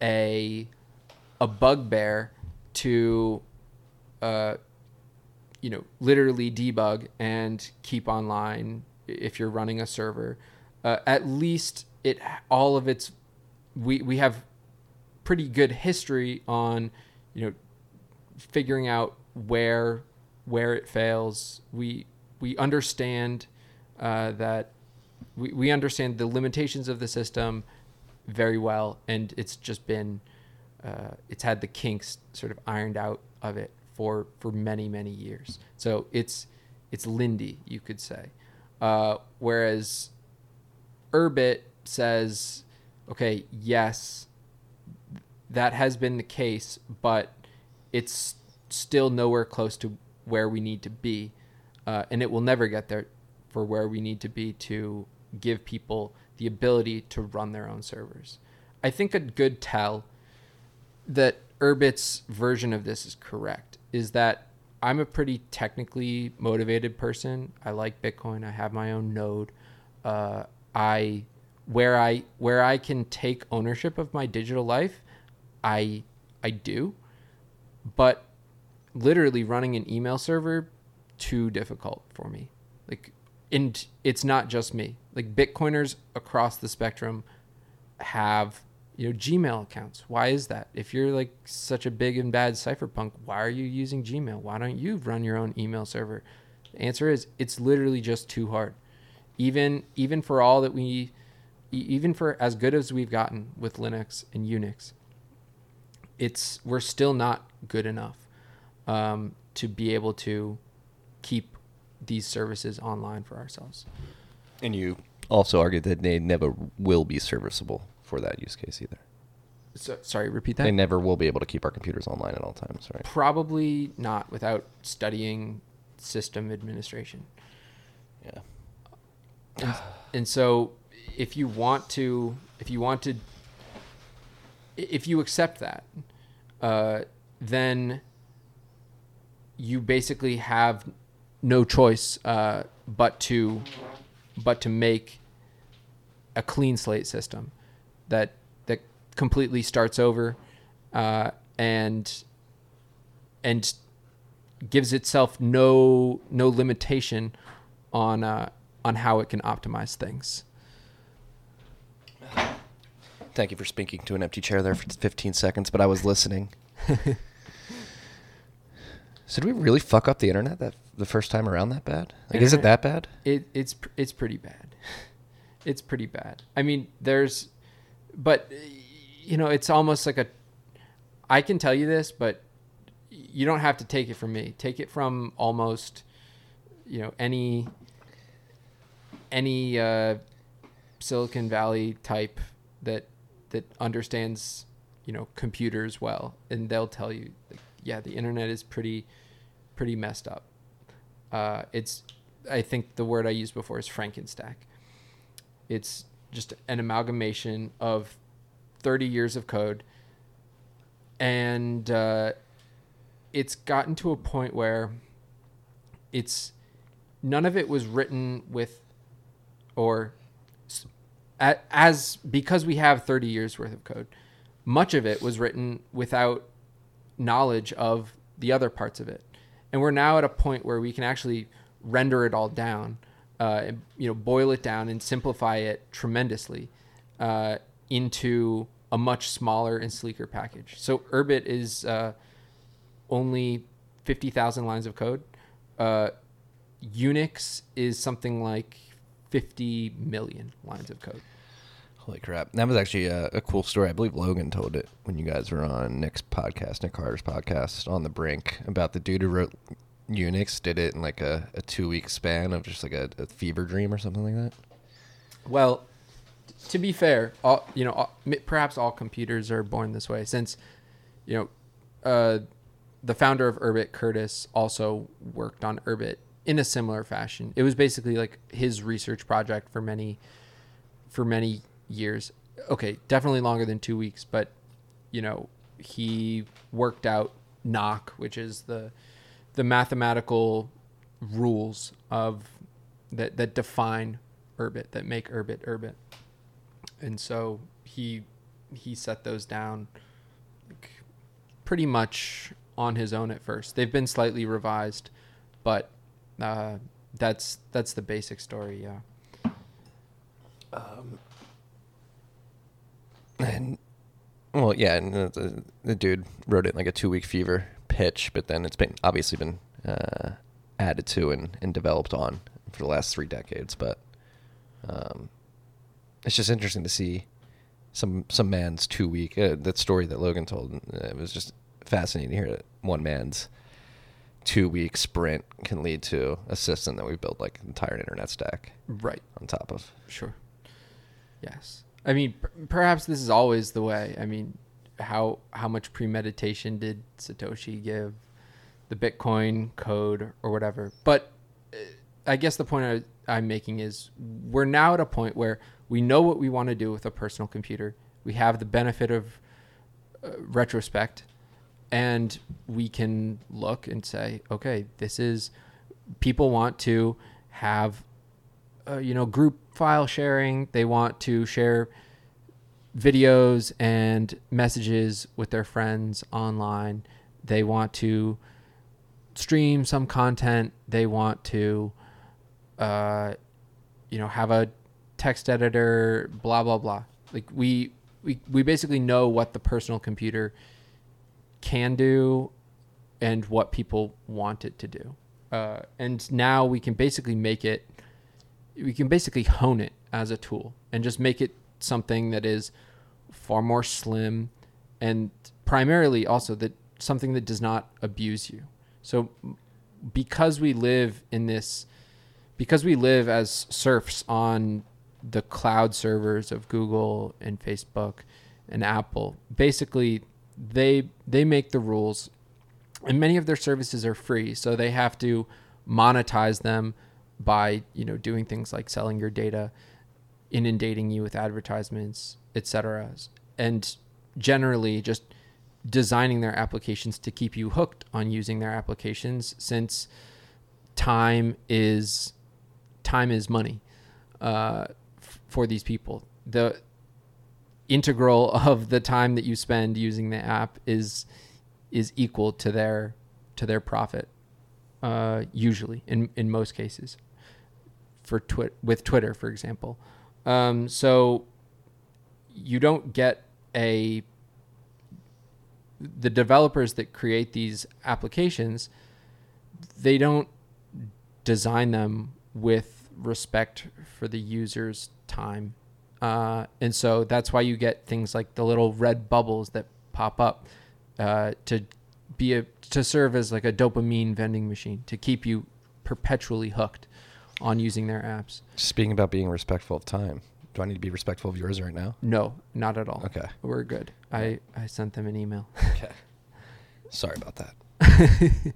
a a bugbear to uh, you know literally debug and keep online if you're running a server uh, at least it all of its we we have pretty good history on you know figuring out where where it fails. We we understand uh, that we, we understand the limitations of the system very well, and it's just been uh, it's had the kinks sort of ironed out of it for for many many years. So it's it's Lindy, you could say. Uh, whereas Urbit says, okay, yes, that has been the case, but it's still nowhere close to where we need to be, uh, and it will never get there for where we need to be to give people the ability to run their own servers. I think a good tell that Urbit's version of this is correct is that I'm a pretty technically motivated person. I like Bitcoin. I have my own node. Uh, I where I where I can take ownership of my digital life, I I do but literally running an email server too difficult for me. Like and it's not just me. Like Bitcoiners across the spectrum have you know Gmail accounts. Why is that? If you're like such a big and bad cypherpunk, why are you using Gmail? Why don't you run your own email server? The answer is it's literally just too hard. Even even for all that we even for as good as we've gotten with Linux and Unix, it's we're still not good enough um, to be able to keep these services online for ourselves. And you also argued that they never will be serviceable for that use case either. So, sorry, repeat that. They never will be able to keep our computers online at all times, right? Probably not without studying system administration. Yeah. *sighs* And, so, if you want to, if you want to, if you accept that, uh, then you basically have no choice uh, but to but to make a clean slate system that that completely starts over uh, and and gives itself no no limitation on uh, on how it can optimize things. Thank you for speaking to an empty chair there for 15 seconds, but I was listening. *laughs* so did we really fuck up the internet that the first time around that bad? Like, is it that bad? It it's it's pretty bad. It's pretty bad. I mean, there's, but you know, it's almost like a. I can tell you this, but you don't have to take it from me. Take it from almost, you know, any any uh, Silicon Valley type that that understands you know computers well and they'll tell you yeah the internet is pretty pretty messed up uh, it's I think the word I used before is Frankenstack. It's just an amalgamation of 30 years of code, and uh, it's gotten to a point where it's none of it was written with or as because we have 30 years worth of code much of it was written without knowledge of the other parts of it. And we're now at a point where we can actually render it all down uh, and, you know boil it down and simplify it tremendously uh, into a much smaller and sleeker package. So urbit is uh, only 50,000 lines of code. Uh, unix is something like 50 million lines of code Holy crap! That was actually a, a cool story. I believe Logan told it when you guys were on Nic's podcast, Nic Carter's podcast, on the brink about the dude who wrote Unix did it in like a, a two week span of just like a, a fever dream or something like that. Well, to be fair, all, you know, all, perhaps all computers are born this way, since you know, uh, the founder of Urbit, Curtis, also worked on Urbit in a similar fashion. It was basically like his research project for many, for many years. Okay, definitely longer than two weeks, but you know, he worked out Nock, which is the the mathematical rules of that that define Urbit that make Urbit Urbit. And so he he set those down pretty much on his own at first. They've been slightly revised, but uh, that's that's the basic story. Yeah. And well, yeah, and the, the, dude wrote it like a two week fever pitch, but then it's been obviously been uh, added to and, and developed on for the last three decades. But um, it's just interesting to see some some man's two week uh, that story that Logan told. uh, It was just fascinating to hear that one man's two week sprint can lead to a system that we built like an entire internet stack Right. on top of. Sure. Yes. I mean, p- perhaps this is always the way. I mean, how how much premeditation did Satoshi give the Bitcoin code or whatever? But uh, I guess the point I, I'm making is we're now at a point where we know what we want to do with a personal computer. We have the benefit of uh, retrospect, and we can look and say, okay, this is people want to have uh, you know group file sharing. They want to share videos and messages with their friends online. They want to stream some content. They want to uh, you know have a text editor blah blah blah. Like we we, we basically know what the personal computer can do and what people want it to do uh, and now we can basically make it we can basically hone it as a tool and just make it something that is far more slim and primarily also that something that does not abuse you. So because we live in this because we live as serfs on the cloud servers of Google and Facebook and Apple, basically they they make the rules and many of their services are free, so they have to monetize them by you know doing things like selling your data inundating you with advertisements etc and generally just designing their applications to keep you hooked on using their applications since time is time is money uh, f- for these people. The integral of the time that you spend using the app is is equal to their to their profit uh, usually in in most cases. For twit with Twitter for example. Um, so you don't get a the developers that create these applications they don't design them with respect for the user's time uh, and so that's why you get things like the little red bubbles that pop up uh, to be a to serve as like a dopamine vending machine to keep you perpetually hooked on using their apps. Speaking about being respectful of time, do I need to be respectful of yours right now? No, not at all. Okay. We're good. I, I sent them an email. Okay. Sorry about that. *laughs*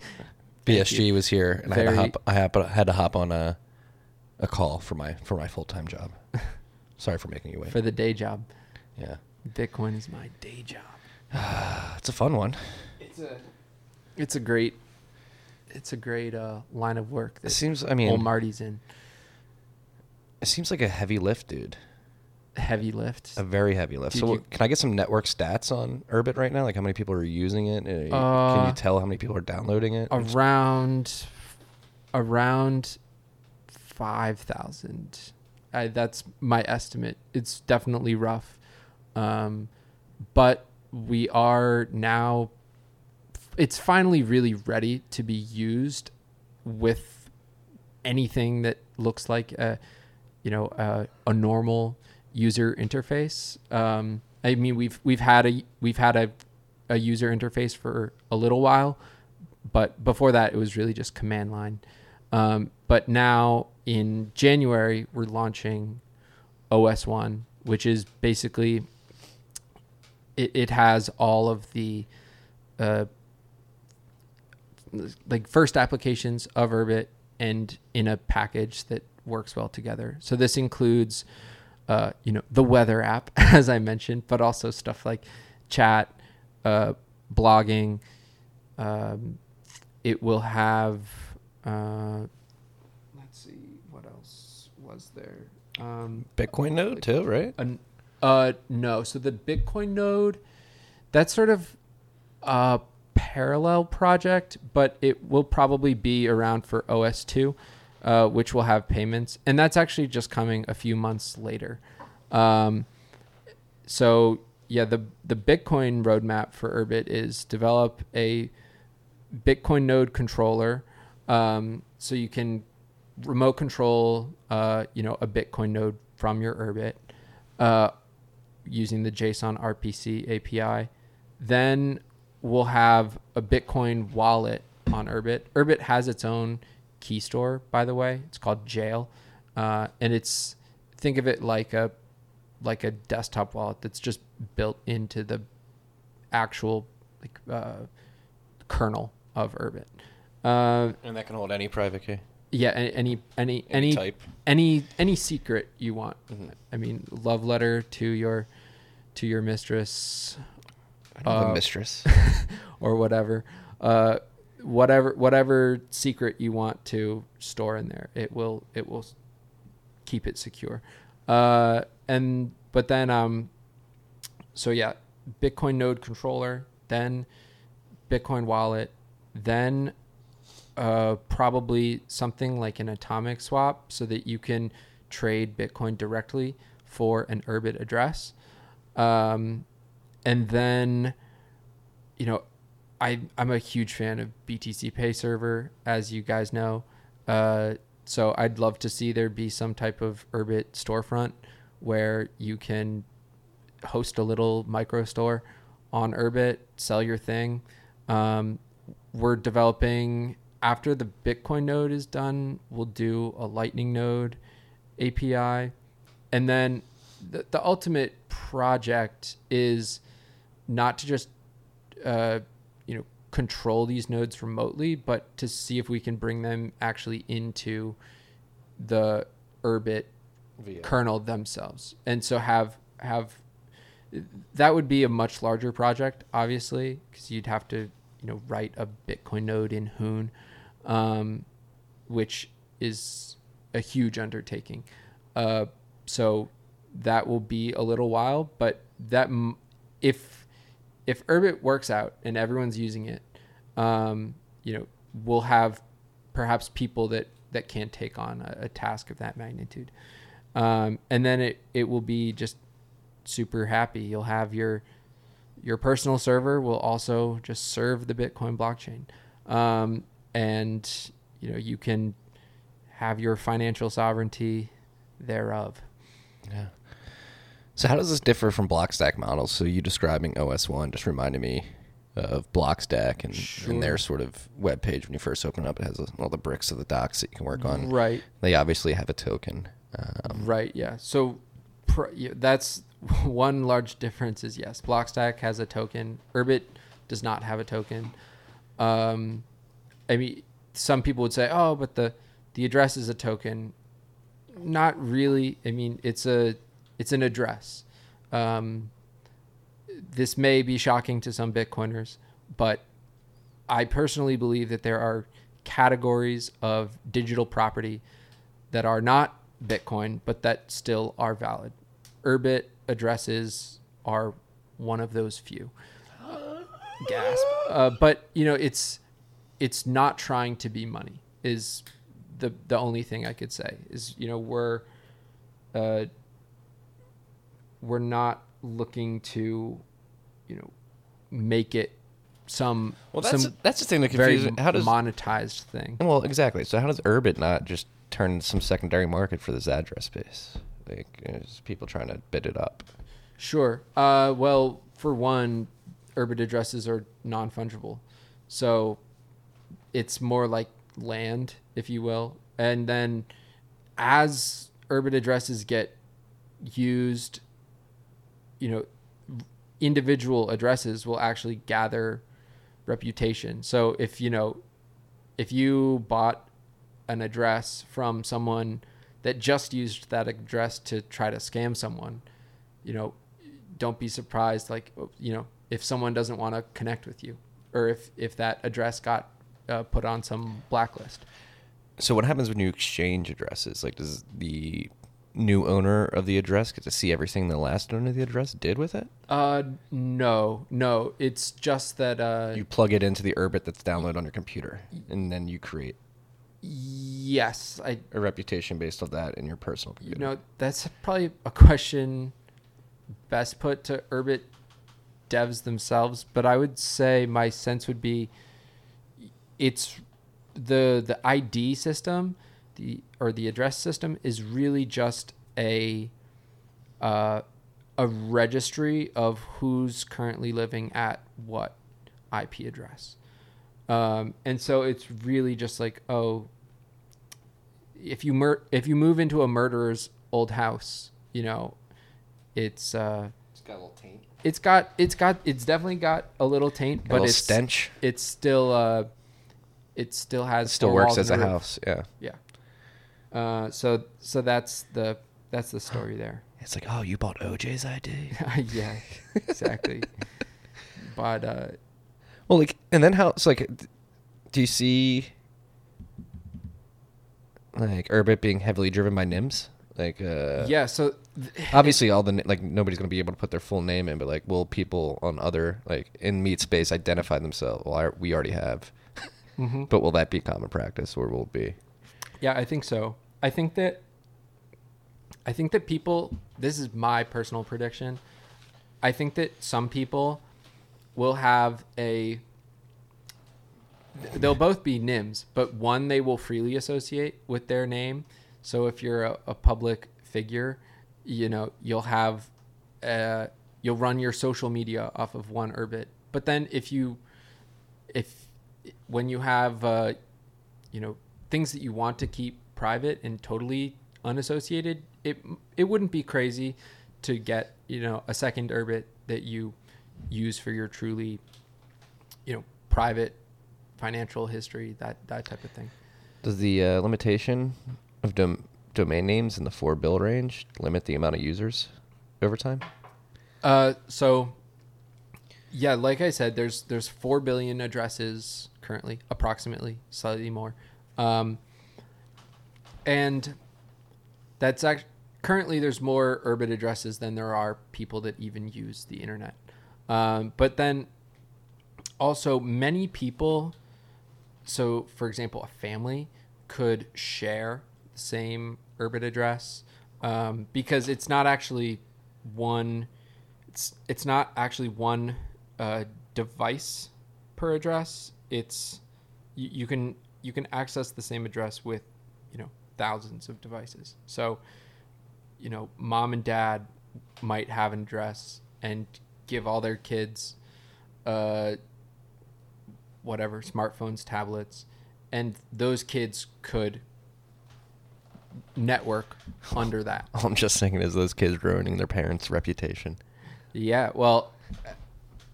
BSG was here, and I had to hop. I had to hop on a a call for my for my full time job. *laughs* Sorry for making you wait. for the day job. yeah, Bitcoin is my day job. *sighs* it's a fun one. It's a it's a great it's a great uh, line of work It seems. I mean, old Marty's in. it seems like a heavy lift, dude. Heavy lift. A very heavy lift. Dude, so, you- can I get some network stats on Urbit right now? Like how many people are using it? Uh, can Uh, you tell how many people are downloading it? around around 5000 I, that's my estimate. It's definitely rough. Um, but we are now it's finally really ready to be used with anything that looks like a you know a, a normal user interface. Um, i mean we've we've had a we've had a, a user interface for a little while but before that it was really just command line. Um, but now in january we're launching os 1 which is basically it, it has all of the uh, like first applications of Urbit and in a package that works well together. So this includes, uh, you know, the weather app, *laughs* as I mentioned, but also stuff like chat, uh, blogging. Um, it will have, uh, let's see, what else was there? Um, Bitcoin node too, right? an, uh, no. So the Bitcoin node, that's sort of a parallel project, but it will probably be around for OS2, uh, which will have payments, and that's actually just coming a few months later. Um, so yeah, the the Bitcoin roadmap for Urbit is develop a Bitcoin node controller, um, so you can remote control, uh, you know, a Bitcoin node from your Urbit uh, using the JSON RPC API. Then we'll have a Bitcoin wallet on Urbit. Urbit has its own key store, by the way. It's called Jael, uh, and it's think of it like a like a desktop wallet that's just built into the actual like uh, kernel of Urbit. Uh, And that can hold any private key, yeah, any any any, any type. any any secret you want. Mhm. I mean, love letter to your to your mistress I don't have uh, a mistress. *laughs* or whatever. Uh, whatever whatever secret you want to store in there, it will it will keep it secure. Uh, and but then um, so yeah, Bitcoin node controller, then Bitcoin wallet, then uh, probably something like an atomic swap so that you can trade Bitcoin directly for an Urbit address. Um, and then, you know, I, I'm a huge fan of BTC Pay Server, as you guys know. Uh, so I'd love to see there be some type of Urbit storefront where you can host a little micro store on Urbit, sell your thing. Um, we're developing after the Bitcoin node is done, we'll do a Lightning node API. And then the, the ultimate project is not to just, uh, you know, control these nodes remotely, but to see if we can bring them actually into the Urbit kernel themselves and so have have that would be a much larger project obviously because you'd have to you know write a bitcoin node in hoon um, which is a huge undertaking uh, so that will be a little while but that if if urbit works out and everyone's using it um, you know we'll have perhaps people that that can't take on a, a task of that magnitude um, and then it it will be just super happy. You'll have your your personal server will also just serve the Bitcoin blockchain, um, and you know you can have your financial sovereignty thereof. Yeah. So how does this differ from Blockstack models? So you describing OS one just reminded me of Blockstack and, and their sort of web page when you first open up. It has all the bricks of the docs that you can work on. Right. They obviously have a token. Um, Right. Yeah. So pr- yeah, that's *laughs* one large difference. Is yes, Blockstack has a token. Urbit does not have a token. Um, I mean, some people would say, "Oh, but the the address is a token." Not really. I mean, it's a it's an address. Um, this may be shocking to some Bitcoiners, but I personally believe that there are categories of digital property that are not Bitcoin, but that still are valid. Urbit addresses are one of those few. *gasps* Gasp. Uh, but you know, it's it's not trying to be money. Is the the only thing I could say is you know we're uh, we're not looking to you know make it some Well, that's some that's the thing that very confuses. How does monetized thing. well exactly? So how does Urbit not just turn some secondary market for this address space? Like there's people trying to bid it up. Sure. Uh, well, for one, Urbit addresses are non fungible. So it's more like land, if you will. And then as Urbit addresses get used, you know, individual addresses will actually gather reputation. So if, you know, if you bought an address from someone that just used that address to try to scam someone, you know, don't be surprised like you know if someone doesn't want to connect with you or if if that address got uh, put on some blacklist So what happens when you exchange addresses? Like does the new owner of the address get to see everything the last owner of the address did with it? uh no no it's just that uh You plug it into the Urbit that's downloaded on your computer, and then you create yes i a reputation based on that in your personal you computer. know that's probably a question best put to urbit devs themselves but i would say my sense would be it's the the id system the or the address system is really just a uh, a registry of who's currently living at what ip address um, and so it's really just like oh if you mur- if you move into a murderer's old house you know it's uh It's got a little taint. it's got it's got it's definitely got a little taint Got a but little it's stench. it's still uh it still has It still works as a roof. house. Yeah. yeah uh so so that's the that's the story there It's like, oh, you bought OJ's ID. *laughs* yeah exactly *laughs* but uh Well, like, and then how? So, like, do you see like Urbit being heavily driven by nyms? Like, uh, yeah so th- obviously, all the like nobody's gonna be able to put their full name in, but like, will people on other like in meat space identify themselves? Well, I, we already have, *laughs* Mhm. but will that be common practice, or will it be? Yeah, I think so. I think that I think that people this is my personal prediction. I think that some people will have a they'll both be nyms, but one they will freely associate with their name. So if you're a, a public figure, you know, you'll have uh you'll run your social media off of one Urbit. But then if you if when you have uh you know things that you want to keep private and totally unassociated it it wouldn't be crazy to get you know a second urbit that you use for your truly you know private financial history that that type of thing Does the uh, limitation of dom- domain names in the four bill range limit the amount of users over time? Uh, so yeah, like I said, there's there's four billion addresses currently, approximately, slightly more, um, and that's act- currently there's more Urbit addresses than there are people that even use the internet. Um, but then also many people, so for example, a family could share the same Urbit address um, because it's not actually one it's it's not actually one uh, device per address. It's you, you can you can access the same address with you know thousands of devices. So you know mom and dad might have an address and give all their kids uh, whatever smartphones, tablets, and those kids could network under that. *laughs* All I'm just thinking is those kids ruining their parents' reputation. Yeah, well,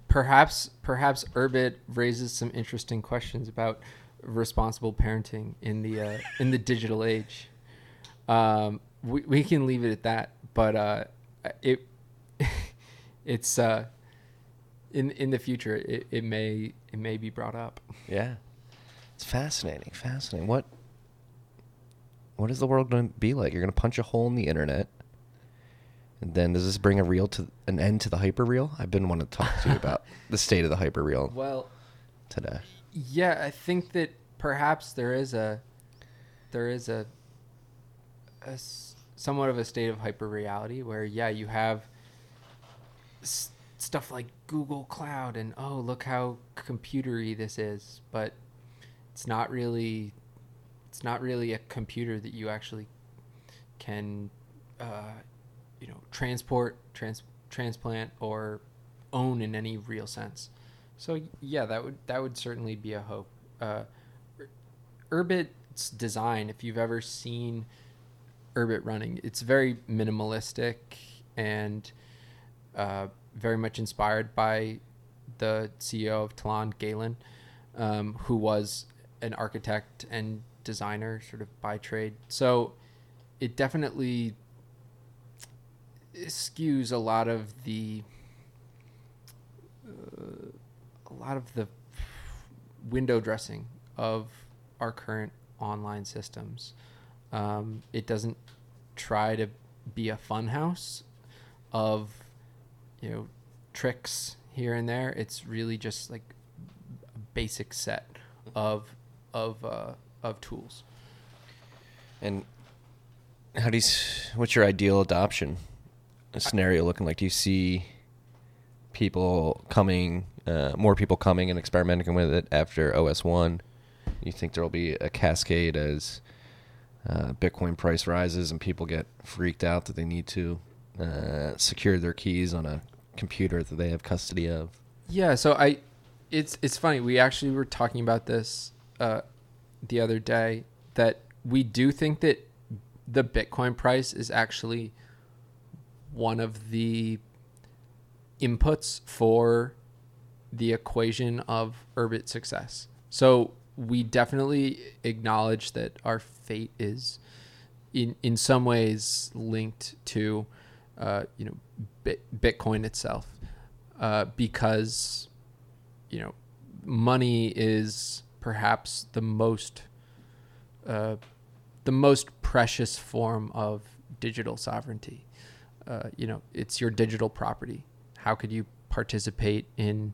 perhaps perhaps Urbit raises some interesting questions about responsible parenting in the uh, in the digital age. Um, we we can leave it at that, but uh, it *laughs* it's uh, in in the future it, it may it may be brought up. Yeah. It's fascinating. Fascinating. What what is the world going to be like? You're going to punch a hole in the internet. And then does this bring a real to an end to the hyper hyperreal? I've been wanting to talk to you about *laughs* the state of the hyper hyperreal Well, today. yeah, I think that perhaps there is a there is a, a somewhat of a state of hyperreality where yeah, you have s- stuff like Google Cloud and oh, look how computery this is, but it's not really it's not really a computer that you actually can uh, you know transport trans- transplant or own in any real sense. So yeah that would that would certainly be a hope. Uh, Ur- urbit's design if you've ever seen urbit running it's very minimalistic and uh, very much inspired by the ceo of Tlon galen um, who was an architect and designer sort of by trade so it definitely skews a lot of the uh, a lot of the window dressing of our current online systems. Um, it doesn't try to be a fun house of you know tricks here and there. It's really just like a basic set of of uh, of tools. And how do you what's your ideal adoption scenario looking like? Do you see people coming uh, more people coming and experimenting with it after OS 1? You think there'll be a cascade as uh, Bitcoin price rises and people get freaked out that they need to uh, secure their keys on a computer that they have custody of? Yeah, so I, it's it's funny. We actually were talking about this uh, the other day that we do think that the Bitcoin price is actually one of the inputs for the equation of Urbit success. So we definitely acknowledge that our fate is in in some ways linked to uh, you know Bitcoin itself uh, because you know money is perhaps the most uh, the most precious form of digital sovereignty. Uh, you know, it's your digital property. How could you participate in,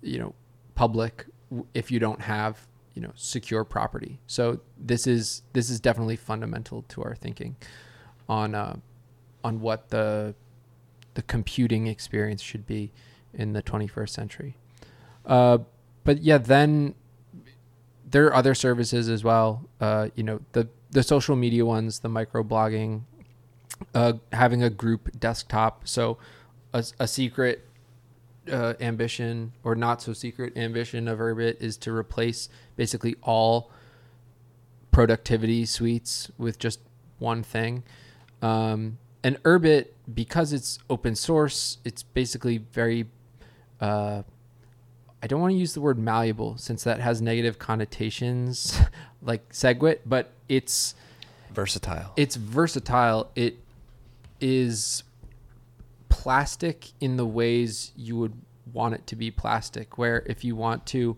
you know, public if you don't have, you know, secure property? So this is this is definitely fundamental to our thinking on uh, on what the the computing experience should be in the 21st century. Uh, but yeah, then there are other services as well. Uh, you know, the the social media ones, the microblogging, uh, having a group desktop. So a, a secret uh, ambition or not so secret ambition of Urbit is to replace basically all productivity suites with just one thing. Um, and Urbit, because it's open source, it's basically very uh, I don't want to use the word malleable since that has negative connotations *laughs* like SegWit, but it's Versatile. it's versatile. It is plastic in the ways you would want it to be plastic. Where if you want to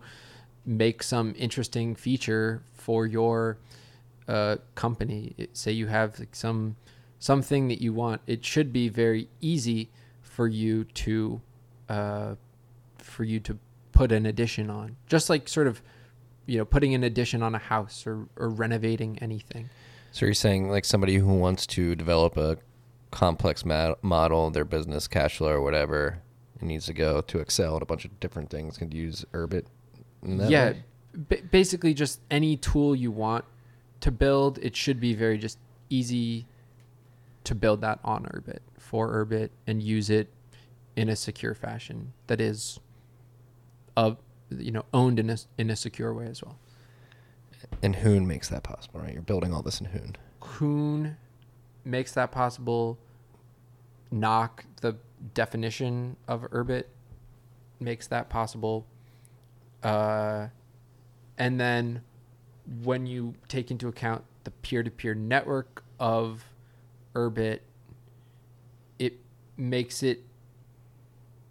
make some interesting feature for your uh, company, it- say you have like some something that you want, it should be very easy for you to uh, for you to put an addition on. Just like sort of you know putting an addition on a house or, or renovating anything. So you're saying like somebody who wants to develop a complex ma- model, their business cash flow or whatever, and needs to go to Excel and a bunch of different things, can use Urbit. in that yeah b- basically just any tool you want to build it should be very just easy to build that on urbit for urbit and use it in a secure fashion that is of you know owned in a, in a secure way as well And Hoon makes that possible, right? You're building all this in Hoon. Hoon makes that possible. Nock, the definition of Urbit, makes that possible. Uh, and then when you take into account the peer-to-peer network of Urbit, it makes it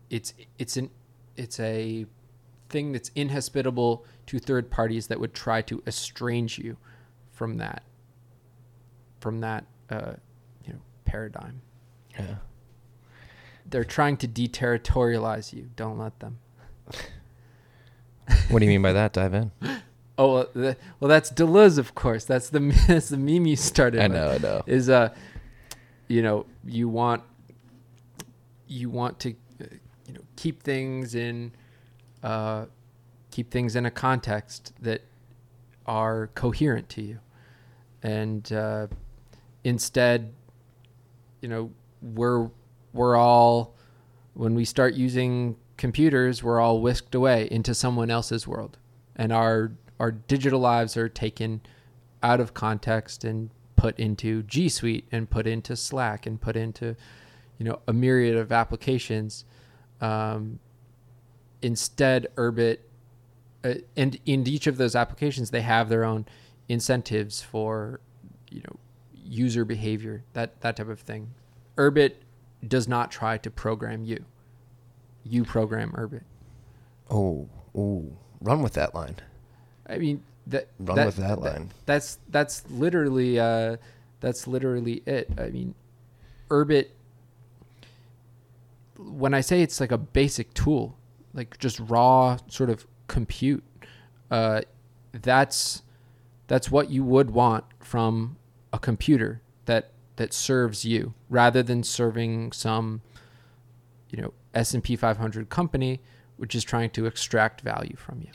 it's it's an it's a thing that's inhospitable to third parties that would try to estrange you from that from that uh, you know paradigm. Yeah. They're trying to deterritorialize you. Don't let them. What do you mean by that? Dive in. *laughs* Oh well, the, well that's Deleuze, of course. That's the *laughs* that's the meme you started. I with. know, I know. Is uh, you know, you want you want to, you know, keep things in, uh, keep things in a context that are coherent to you, and uh, instead, you know, we're we're all when we start using computers, we're all whisked away into someone else's world, and our our digital lives are taken out of context and put into G Suite and put into Slack and put into you know a myriad of applications. Um, instead, Urbit uh, and in each of those applications, they have their own incentives for you know user behavior that that type of thing. Urbit does not try to program you. You program Urbit. Oh, oh, run with that line. I mean that Run with that line. that's that's literally uh, that's literally it. I mean, Urbit. When I say it's like a basic tool, like just raw sort of compute, uh, that's that's what you would want from a computer that that serves you rather than serving some you know S&P 500 company which is trying to extract value from you.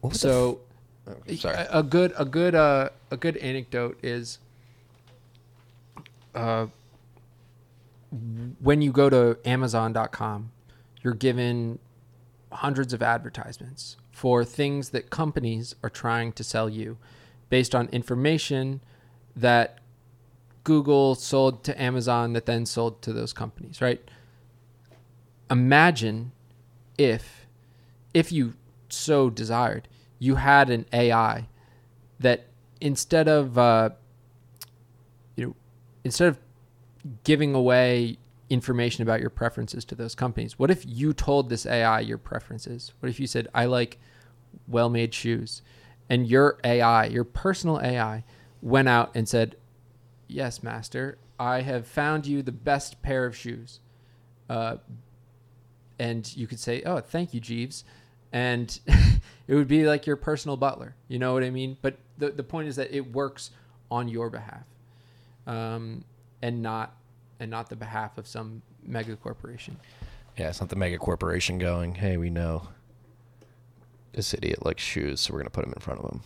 What So oh, sorry. a, a good a good uh, a good anecdote is uh, when you go to amazon.com you're given hundreds of advertisements for things that companies are trying to sell you based on information that Google sold to Amazon that then sold to those companies, right? Imagine if if you so desired, you had an AI that instead of uh, you know instead of giving away information about your preferences to those companies, what if you told this AI your preferences? What if you said, "I like well-made shoes," and your AI, your personal AI, went out and said, "Yes, master, I have found you the best pair of shoes." Uh, and you could say, "Oh, thank you, Jeeves," and *laughs* it would be like your personal butler. You know what I mean? But the the point is that it works on your behalf, um, and not and not the behalf of some mega corporation. Yeah, it's not the mega corporation going, hey, we know this idiot likes shoes, so we're going to put him in front of him.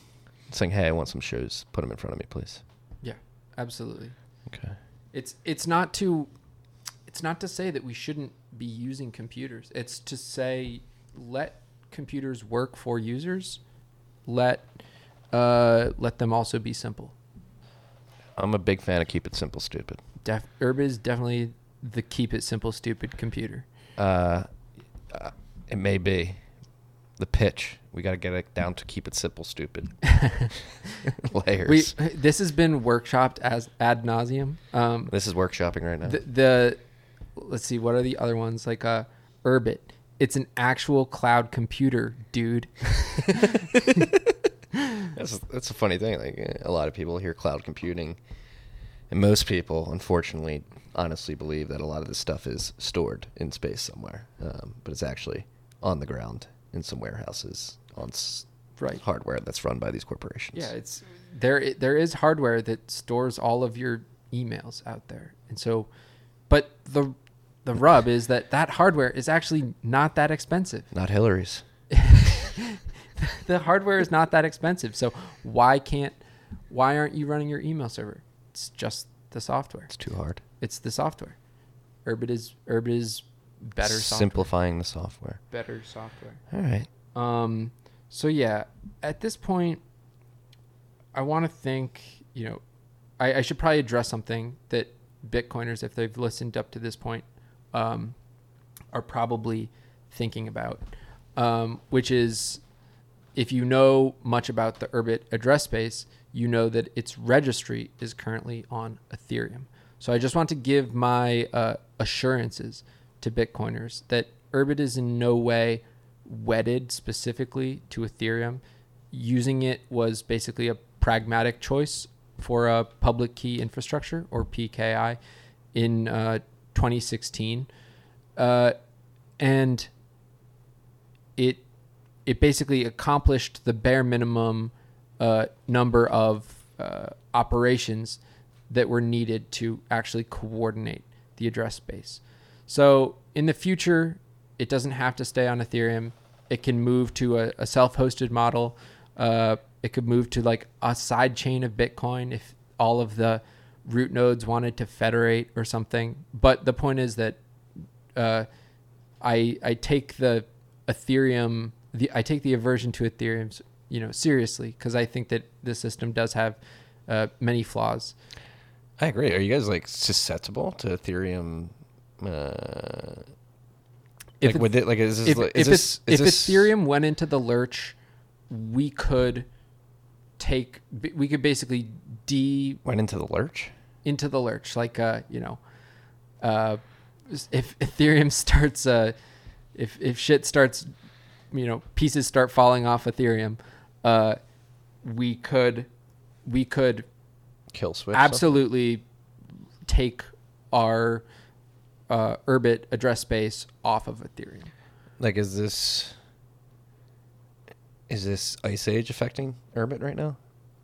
It's saying, hey, I want some shoes. Put them in front of me, please. Yeah, absolutely. Okay. It's it's not to it's not to say that we shouldn't be using computers. It's to say let computers work for users. Let uh, let them also be simple. I'm a big fan of keep it simple, stupid. Def- Urb is definitely the keep it simple, stupid computer. Uh, uh, it may be the pitch. We got to get it down to keep it simple, stupid. *laughs* Layers. We this has been workshopped as ad nauseum. Um, this is workshopping right now. the, the let's see what are the other ones like uh Urbit. It's an actual cloud computer, dude. *laughs* That's that's a funny thing. Like a lot of people hear cloud computing, and most people, unfortunately, honestly believe that a lot of this stuff is stored in space somewhere, um, but it's actually on the ground in some warehouses on s- Right. hardware that's run by these corporations. Yeah, it's there. There is hardware that stores all of your emails out there, and so, but the the rub is that that hardware is actually not that expensive. not Hillary's. *laughs* the hardware is not that expensive. So why can't why aren't you running your email server? It's just the software. It's too hard. It's the software. Urbit is Urbit is better software. Simplifying the software. Better software. All right. Um, so yeah, at this point, I want to think. You know, I, I should probably address something that Bitcoiners, if they've listened up to this point, um, are probably thinking about, um, which is if you know much about the Urbit address space, you know that its registry is currently on Ethereum. So I just want to give my uh, assurances to Bitcoiners that Urbit is in no way wedded specifically to Ethereum. Using it was basically a pragmatic choice for a public key infrastructure or PKI in uh, 2016, uh, and it it basically accomplished the bare minimum uh, number of uh, operations that were needed to actually coordinate the address space. So in the future, it doesn't have to stay on Ethereum. It can move to a, a self-hosted model. Uh, it could move to like a side chain of Bitcoin if all of the root nodes wanted to federate or something. But the point is that uh, I I take the Ethereum the I take the aversion to Ethereum you know seriously because I think that the system does have uh, many flaws. I agree. Are you guys like susceptible to Ethereum? Uh, If like with it, like is this, if, like- if, this, is if this Ethereum went into the lurch, we could take we could basically de went into the lurch? into the lurch like uh you know uh if ethereum *laughs* starts uh if if shit starts you know pieces start falling off ethereum uh we could we could Kill switch? absolutely take our uh urbit address space off of ethereum Like, is this is this Ice Age affecting Urbit right now?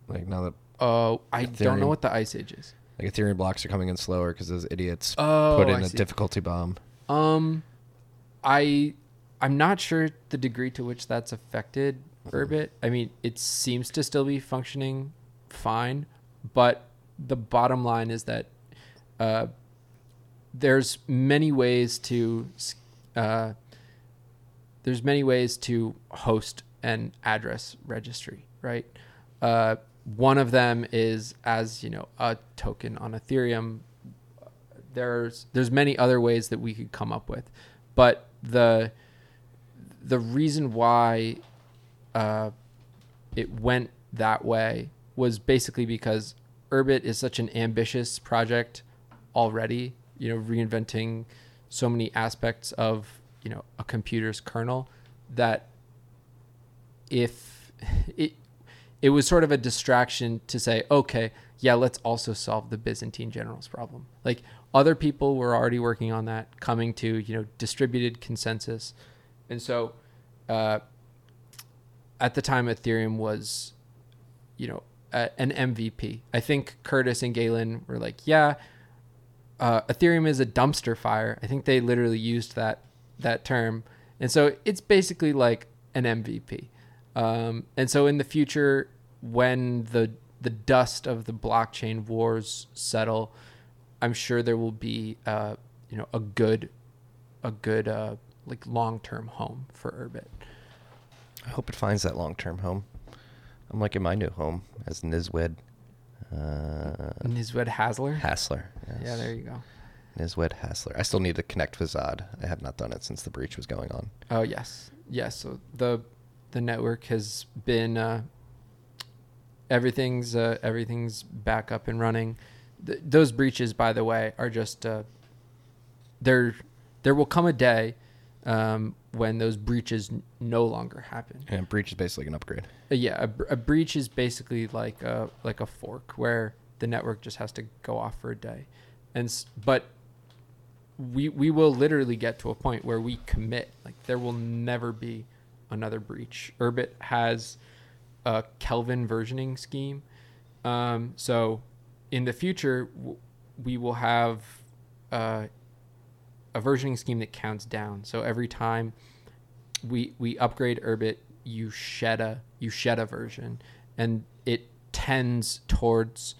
Like now that uh i don't know what the ice age is like Ethereum blocks are coming in slower because those idiots oh put in I a see. difficulty bomb. Um, I I'm not sure the degree to which that's affected Urbit. I mean, it seems to still be functioning fine, but the bottom line is that uh, there's many ways to uh, there's many ways to host an address registry, right? Uh, one of them is as you know a token on Ethereum there's there's many other ways that we could come up with, but the the reason why uh, it went that way was basically because Urbit is such an ambitious project already. You know, reinventing so many aspects of you know a computer's kernel that if it it was sort of a distraction to say, okay, yeah, let's also solve the Byzantine generals problem. Like other people were already working on that, coming to you know distributed consensus, and so uh, at the time Ethereum was, you know, an MVP. I think Curtis and Galen were like, yeah, uh, Ethereum is a dumpster fire. I think they literally used that that term, and so it's basically like an MVP. Um, and so in the future, when the the dust of the blockchain wars settle, I'm sure there will be uh, you know a good a good uh, like long term home for Urbit. I hope it finds that long term home. I'm liking my new home as Nizwed uh, Nizwed Hasler. Hasler. Yes. Yeah, there you go. Nizwed Hasler. I still need to connect with Zod. I have not done it since the breach was going on. Oh yes, yes. So the the network has been uh, everything's uh, everything's back up and running. Th- those breaches, by the way, are just uh, there. There will come a day um, when those breaches n- no longer happen. And breach is basically an upgrade. Uh, yeah, a, br- a breach is basically like a like a fork where the network just has to go off for a day, and s- but we we will literally get to a point where we commit like there will never be another breach. Urbit has a Kelvin versioning scheme, um, so in the future w- we will have uh, a versioning scheme that counts down. So every time we we upgrade Urbit, you shed a you shed a version, and it tends towards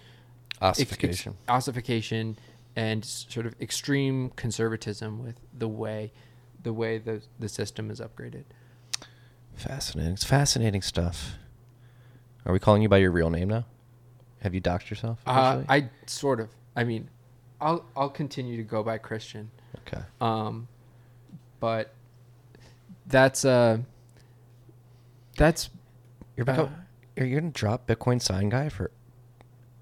ex- ex- Ossification. ossification and sort of extreme conservatism with the way the way the the system is upgraded. Fascinating. It's fascinating stuff. Are we calling you by your real name now? Have you doxed yourself? Uh. I sort of. I mean, I'll I'll continue to go by Christian. okay. Um, but that's uh, that's You're become, are you gonna drop Bitcoin sign guy for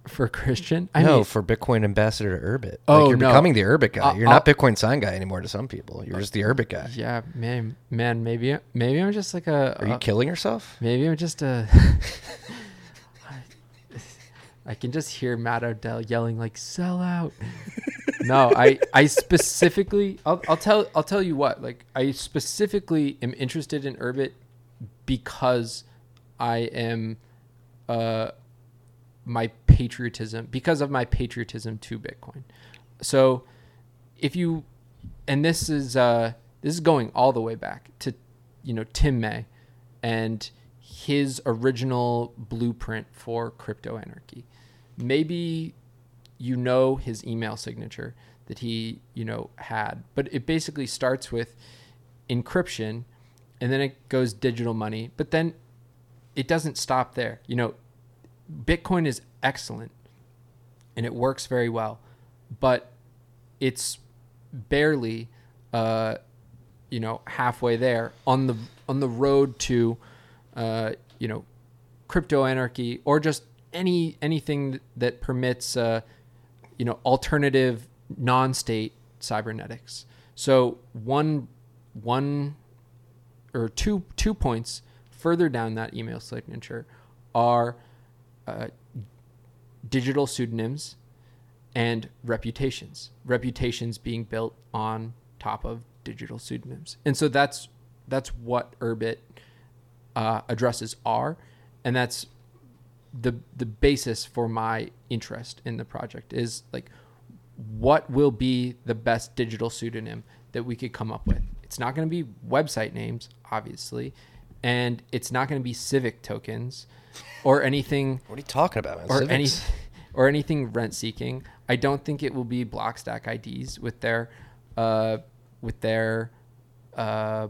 for Christian. no mean, for Bitcoin ambassador to Urbit? Oh, like you're no. becoming the Urbit guy. I'll- you're not I'll- Bitcoin sign guy anymore to some people. You're just the Urbit guy. yeah, man, man, maybe maybe I'm just like a. Are you killing yourself? Maybe I'm just a. *laughs* I can just hear Matt Odell yelling like "sell out." *laughs* no, I I specifically I'll, I'll tell I'll tell you what like I specifically am interested in Urbit because I am uh my patriotism because of my patriotism to Bitcoin. So if you and this is uh this is going all the way back to you know Tim May and his original blueprint for crypto anarchy. Maybe you know his email signature that he, you know, had, but it basically starts with encryption and then it goes digital money, but then it doesn't stop there. You know, Bitcoin is excellent and it works very well, but it's barely uh, you know halfway there on the on the road to uh, you know crypto anarchy or just any anything that permits uh, you know alternative non-state cybernetics. So one one or two two points further down that email signature are uh, digital pseudonyms and reputations. Reputations being built on top of digital pseudonyms, and so that's that's what Urbit uh, addresses are, and that's the the basis for my interest in the project is like what will be the best digital pseudonym that we could come up with. It's not going to be website names, obviously, and it's not going to be civic tokens or anything *laughs* What are you talking about, man? or Civics? any or anything rent seeking. I don't think it will be Blockstack IDs with their uh, with their uh,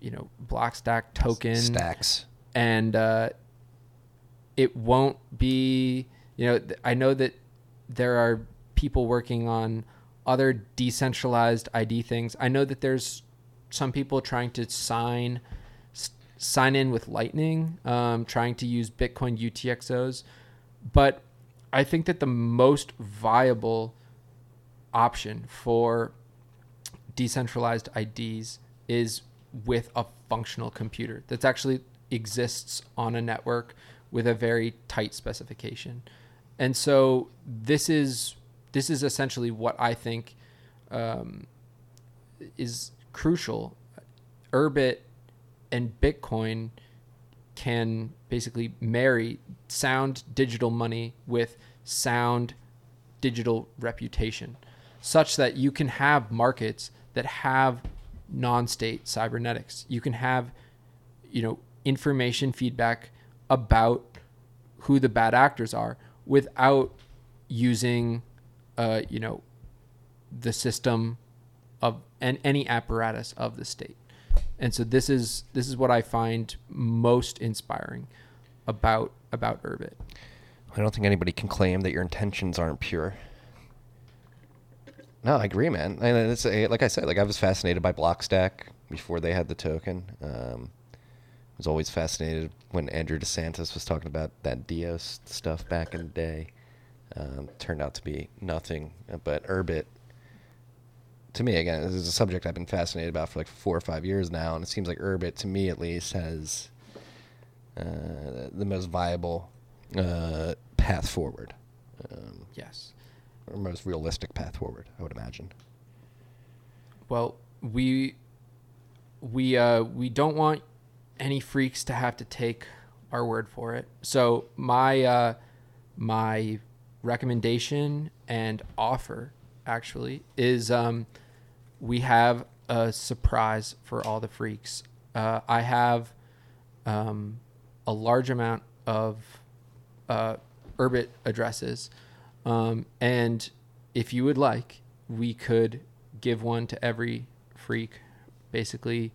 you know Blockstack token stacks. and uh, it won't be you know th- i know that there are people working on other decentralized id things i know that there's some people trying to sign sign in with lightning um, trying to use bitcoin utxos but i think that the most viable option for decentralized IDs is with a functional computer that's actually exists on a network with a very tight specification. And so this is this is essentially what I think um, is crucial. Urbit and Bitcoin can basically marry sound digital money with sound digital reputation such that you can have markets that have non-state cybernetics. You can have you know information feedback about who the bad actors are without using uh, you know the system of and any apparatus of the state and so this is this is what i find most inspiring about about urbit I don't think anybody can claim that your intentions aren't pure. No, I agree, man. And it's a, like I said, like I was fascinated by Blockstack before they had the token. Um, I was always fascinated when Andrew DeSantis was talking about that Dios stuff back in the day. Um, turned out to be nothing, but Urbit. To me, again, this is a subject I've been fascinated about for like four or five years now, and it seems like Urbit, to me at least, has uh, the most viable uh, path forward, um, yes or most realistic path forward. I would imagine. Well, we we uh, we don't want any freaks to have to take our word for it. So my uh, my recommendation and offer actually is um, we have a surprise for all the freaks. Uh, I have um, a large amount of uh, Urbit addresses. Um, and if you would like, we could give one to every freak, basically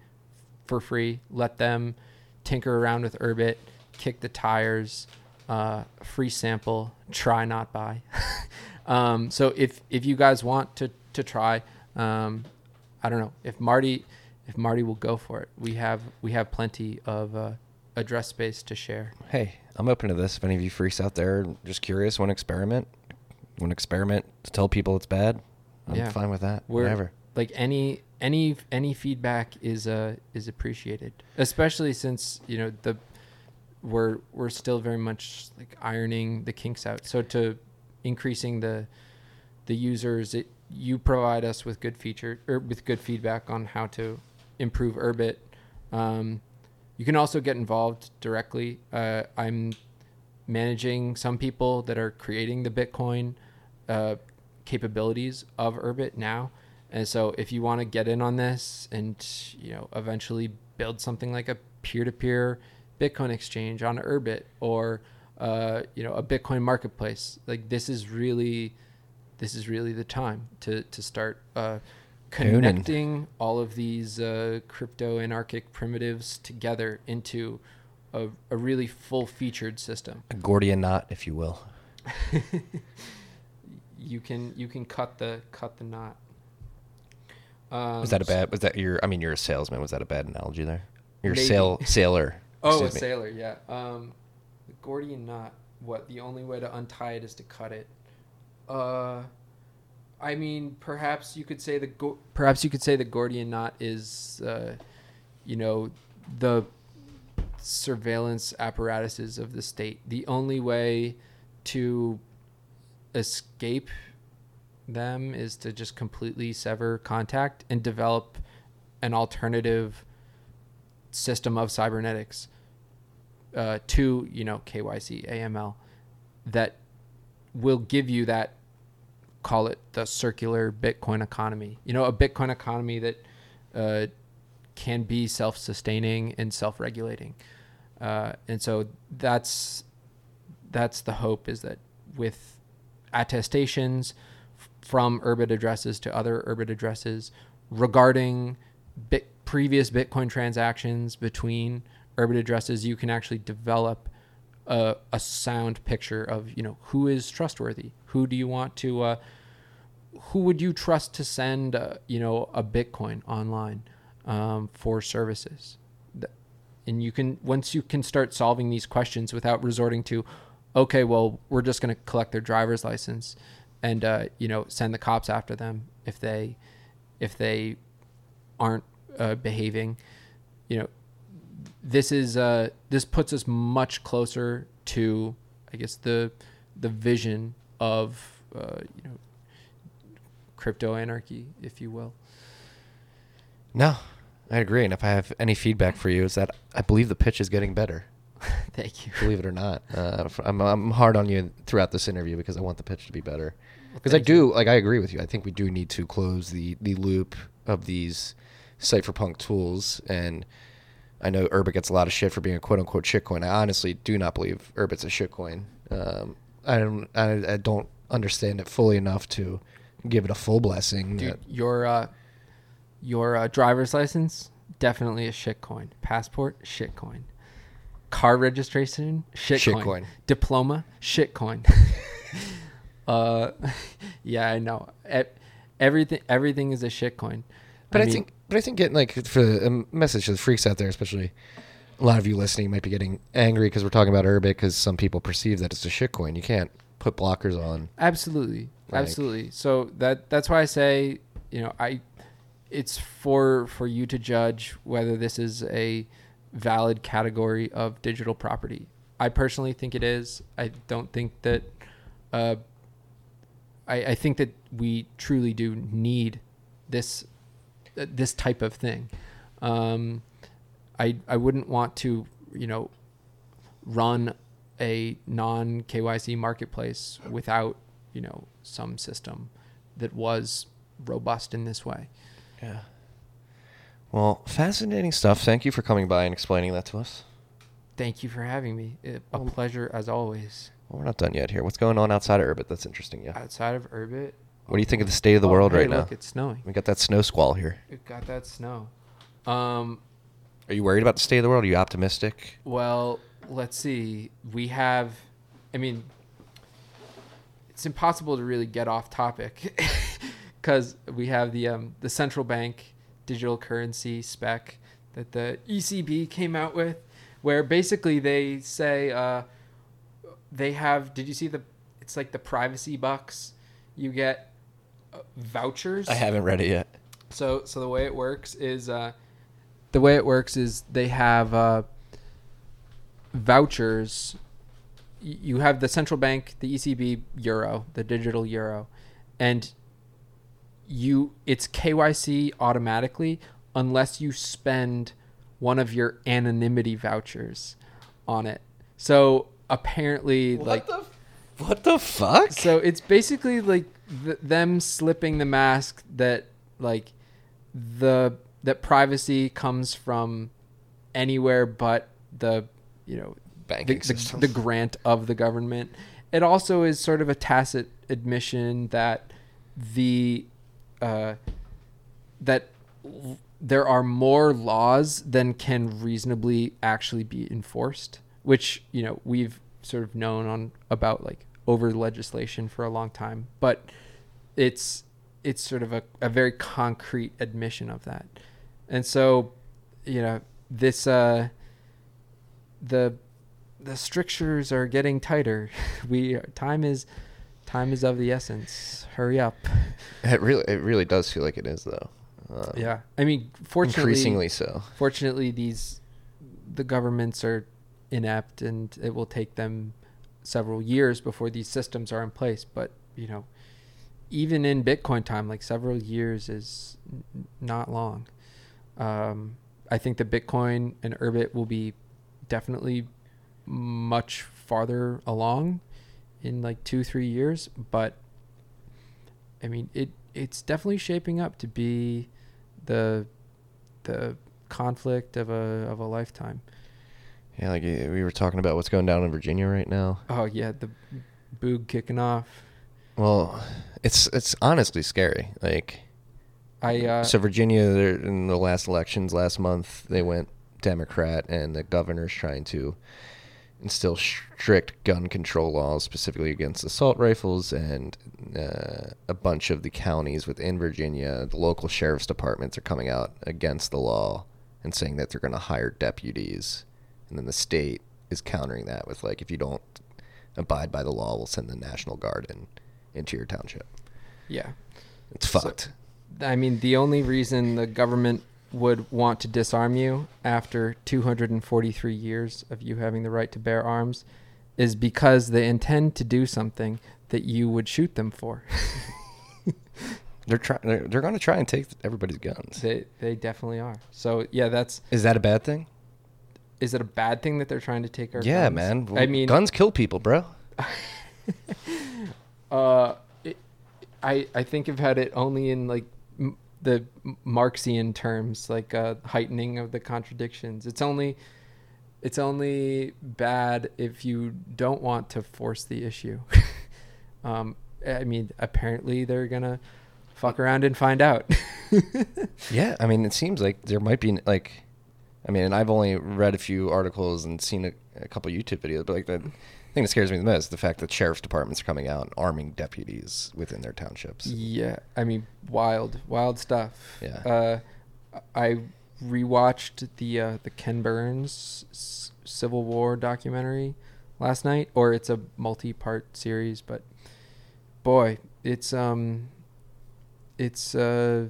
for free. Let them tinker around with Urbit, kick the tires, uh, free sample, try not buy. *laughs* um, so if if you guys want to to try, um, I don't know if Marty if Marty will go for it. We have we have plenty of uh, address space to share. Hey, I'm open to this. If any of you freaks out there just curious, want to experiment, want to experiment to tell people it's bad, I'm Yeah. fine with that. We're- Whatever. Like any any any feedback is uh is appreciated, especially since you know the we're we're still very much like ironing the kinks out. So to increasing the the users, it you provide us with good feature or with good feedback on how to improve Urbit. Um, you can also get involved directly. Uh, I'm managing some people that are creating the Bitcoin uh, capabilities of Urbit now. And so if you want to get in on this and you know eventually build something like a peer-to-peer Bitcoin exchange on Urbit or uh, you know a Bitcoin marketplace, like this is really this is really the time to to start uh, connecting all of these uh, crypto anarchic primitives together into a, a really full-featured system. A Gordian knot, if you will. *laughs* You can you can cut the cut the knot. Um, Was that a bad? Was that your? I mean, you're a salesman. Was that a bad analogy there? You're a sail sailor. *laughs* Oh, a me. sailor, yeah. Um, Gordian knot. What? The only way to untie it is to cut it. Uh, I mean, perhaps you could say the Go- perhaps you could say the Gordian knot is, uh, you know, the surveillance apparatuses of the state. The only way to escape them is to just completely sever contact and develop an alternative system of cybernetics uh, to you know KYC AML that will give you that call it the circular Bitcoin economy. You know, a Bitcoin economy that uh, can be self-sustaining and self-regulating, uh, and so that's that's the hope is that with attestations f- from Urbit addresses to other Urbit addresses regarding bit, previous Bitcoin transactions between Urbit addresses, you can actually develop a, a sound picture of you know who is trustworthy, who do you want to, uh, who would you trust to send uh, you know a Bitcoin online um, for services, and you can once you can start solving these questions without resorting to, okay, well we're just going to collect their driver's license and uh, you know send the cops after them if they if they aren't uh, behaving you know this is uh, this puts us much closer to i guess the the vision of uh, you know crypto anarchy if you will No, I agree. And if I have any feedback for you, is that I believe the pitch is getting better. *laughs* thank you Believe it or not, uh, I'm, I'm hard on you throughout this interview because I want the pitch to be better. Well, Because I do, you. like, I agree with you. I think we do need to close the the loop of these cypherpunk tools. And I know Urbit gets a lot of shit for being a quote unquote shitcoin. I honestly do not believe Urbit's a shitcoin. Um, I don't, I, I don't understand it fully enough to give it a full blessing. Dude, that- your uh, your uh, driver's license definitely a shitcoin. Passport shitcoin. Car registration shitcoin. Shitcoin. Diploma shitcoin. *laughs* *laughs* uh, *laughs* yeah, I know. E- everything everything is a shitcoin. But I, mean, think, but I think getting like for a message to the freaks out there, especially a lot of you listening might be getting angry because we're talking about Urbit because some people perceive that it's a shitcoin. You can't put blockers on. Absolutely, Like- absolutely. So that that's why I say, you know, I it's for for you to judge whether this is a valid category of digital property. I personally think it is. I don't think that. Uh, I, I think that we truly do need this this type of thing. Um, I I wouldn't want to you know run a non KYC marketplace without you know some system that was robust in this way. Yeah. Well, fascinating stuff. Thank you for coming by and explaining that to us. Thank you for having me. It, a pleasure as always. Well, we're not done yet here. What's going on outside of Urbit that's interesting Yeah. Outside of Urbit. What do you think of the state of the Oh, world hey, right now? It's snowing. We got that snow squall here. It got that snow. Um, Are you worried about the state of the world? Are you optimistic? Well, let's see. We have, I mean, it's impossible to really get off topic *laughs* because we have the um, the central bank digital currency spec that the ECB came out with, where basically they say uh, they have. Did you see the? It's like the privacy bucks. You get vouchers. I haven't read it yet. So so the way it works is uh, the way it works is they have uh, vouchers. Y- You have the central bank, the ECB euro, the digital euro, and you it's KYC automatically unless you spend one of your anonymity vouchers on it. So apparently like the what the fuck? so it's basically like th- them slipping the mask that like the that privacy comes from anywhere but the you know the, Banking the, system. the grant of the government. It also is sort of a tacit admission that the uh, that l- there are more laws than can reasonably actually be enforced, which you know we've sort of known on about like over legislation for a long time, but it's it's sort of a, a very concrete admission of that, and so you know this uh, the the strictures are getting tighter. *laughs* We time is time is of the essence. Hurry up. *laughs* It really, it really does feel like it is though. Um, Yeah, I mean, fortunately, increasingly so. fortunately, these the governments are inept, and it will take them several years before these systems are in place. But you know, even in Bitcoin time, like several years is n- not long. Um, I think the Bitcoin and Urbit will be definitely much farther along in like two three years, but I mean it it's definitely shaping up to be the the conflict of a of a lifetime. Yeah, like uh, we were talking about what's going down in Virginia right now. Oh yeah, the boog kicking off. Well, it's it's honestly scary. Like I uh, so Virginia in the last elections last month they went Democrat and the governor's trying to instill strict gun control laws specifically against assault rifles and uh, a bunch of the counties within Virginia the local sheriff's departments are coming out against the law and saying that they're going to hire deputies and then the state is countering that with like if you don't abide by the law we'll send the national guard in into your township yeah. it's So- fucked I mean, the only reason the government would want to disarm you after 243 years of you having the right to bear arms is because they intend to do something that you would shoot them for. *laughs* They're trying. They're, they're going to try and take everybody's guns. they they definitely are. So yeah, that's Is that a bad thing? Is it a bad thing that they're trying to take our yeah, guns? man. I mean, guns kill people, bro. *laughs* uh, it, I I think I've had it only in like m- the Marxian terms, like uh, heightening of the contradictions. It's only it's only bad if you don't want to force the issue. *laughs* um, I mean, apparently they're gonna fuck around and find out. *laughs* Yeah, I mean, it seems like there might be like, I mean, and I've only read a few articles and seen a, a couple YouTube videos, but like the thing that scares me the most is the fact that sheriff's departments are coming out and arming deputies within their townships. Yeah, I mean, wild, wild stuff. Yeah. Uh, I rewatched the uh, the Ken Burns S- Civil War documentary last night, or it's a multi-part series, but boy, it's um, it's uh,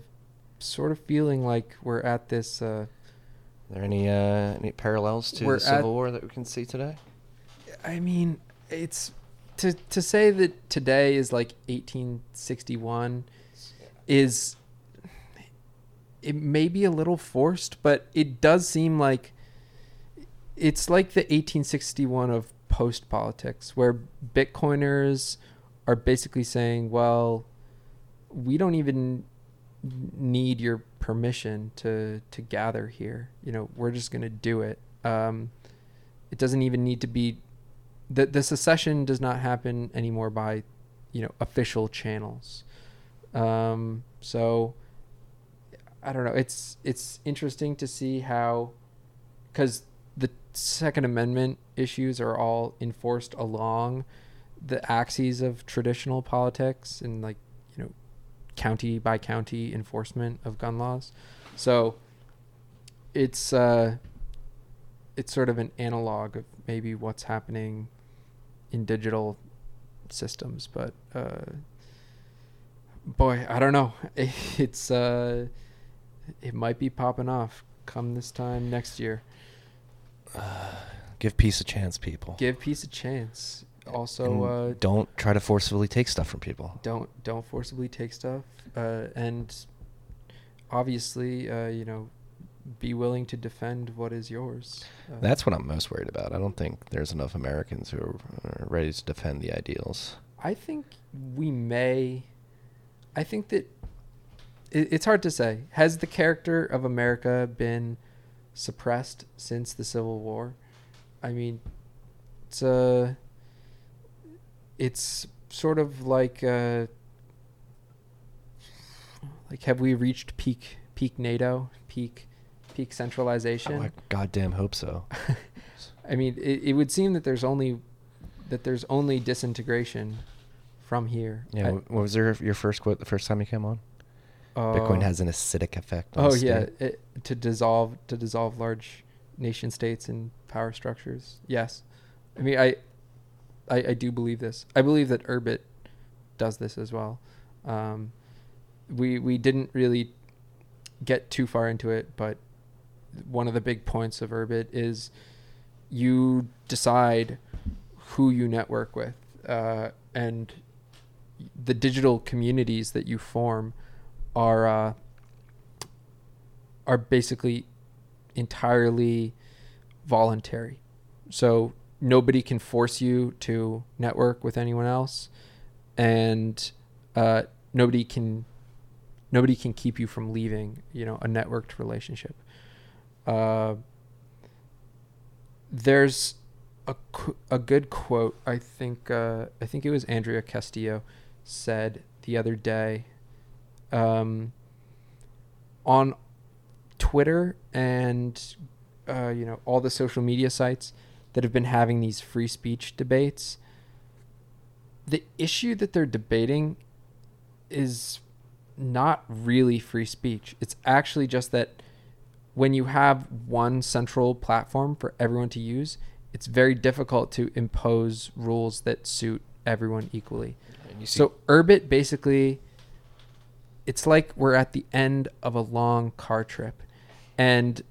sort of feeling like we're at this. Uh, there any uh, any parallels to We're the Civil at- War that we can see today? I mean, it's to to say that today is like 1861 is it may be a little forced, but it does seem like it's like the 1861 of post politics where bitcoiners are basically saying, well, we don't even need your permission to to gather here. You know, we're just going to do it. Um, it doesn't even need to be the the secession does not happen anymore by you know official channels um so i don't know it's it's interesting to see how because the second amendment issues are all enforced along the axes of traditional politics and like county by county enforcement of gun laws so it's uh it's sort of an analog of maybe what's happening in digital systems, but uh, boy, I don't know. *laughs* It's uh, it might be popping off come this time next year. Give peace a chance, people. Give peace a chance. Also, uh, don't try to forcefully take stuff from people. don't don't forcibly take stuff, uh, and obviously, uh, you know, be willing to defend what is yours. Uh, That's what I'm most worried about. I don't think there's enough Americans who are, are ready to defend the ideals. I think we may. I think that it, it's hard to say. Has the character of America been suppressed since the Civil War? I mean, it's uh It's sort of like uh, like have we reached peak peak NATO peak peak centralization? Oh, I goddamn hope so. *laughs* I mean, it, it would seem that there's only that there's only disintegration from here. Yeah. I- what was your your first quote the first time you came on? Bitcoin uh, has an acidic effect. On Oh yeah, it, to dissolve to dissolve large nation states and power structures. Yes, I mean I, I, I do believe this. I believe that Urbit does this as well. Um, we we didn't really get too far into it, but one of the big points of Urbit is you decide who you network with, uh, and the digital communities that you form are uh, are basically entirely voluntary. So nobody can force you to network with anyone else, and uh, nobody can nobody can keep you from leaving. You know, a networked relationship. Uh, there's a a good quote. I think uh, I think it was Andrea Castillo said the other day. Um, on Twitter and uh, you know all the social media sites that have been having these free speech debates, the issue that they're debating is not really free speech. It's actually just that when you have one central platform for everyone to use, it's very difficult to impose rules that suit everyone equally. So Urbit basically it's like we're at the end of a long car trip and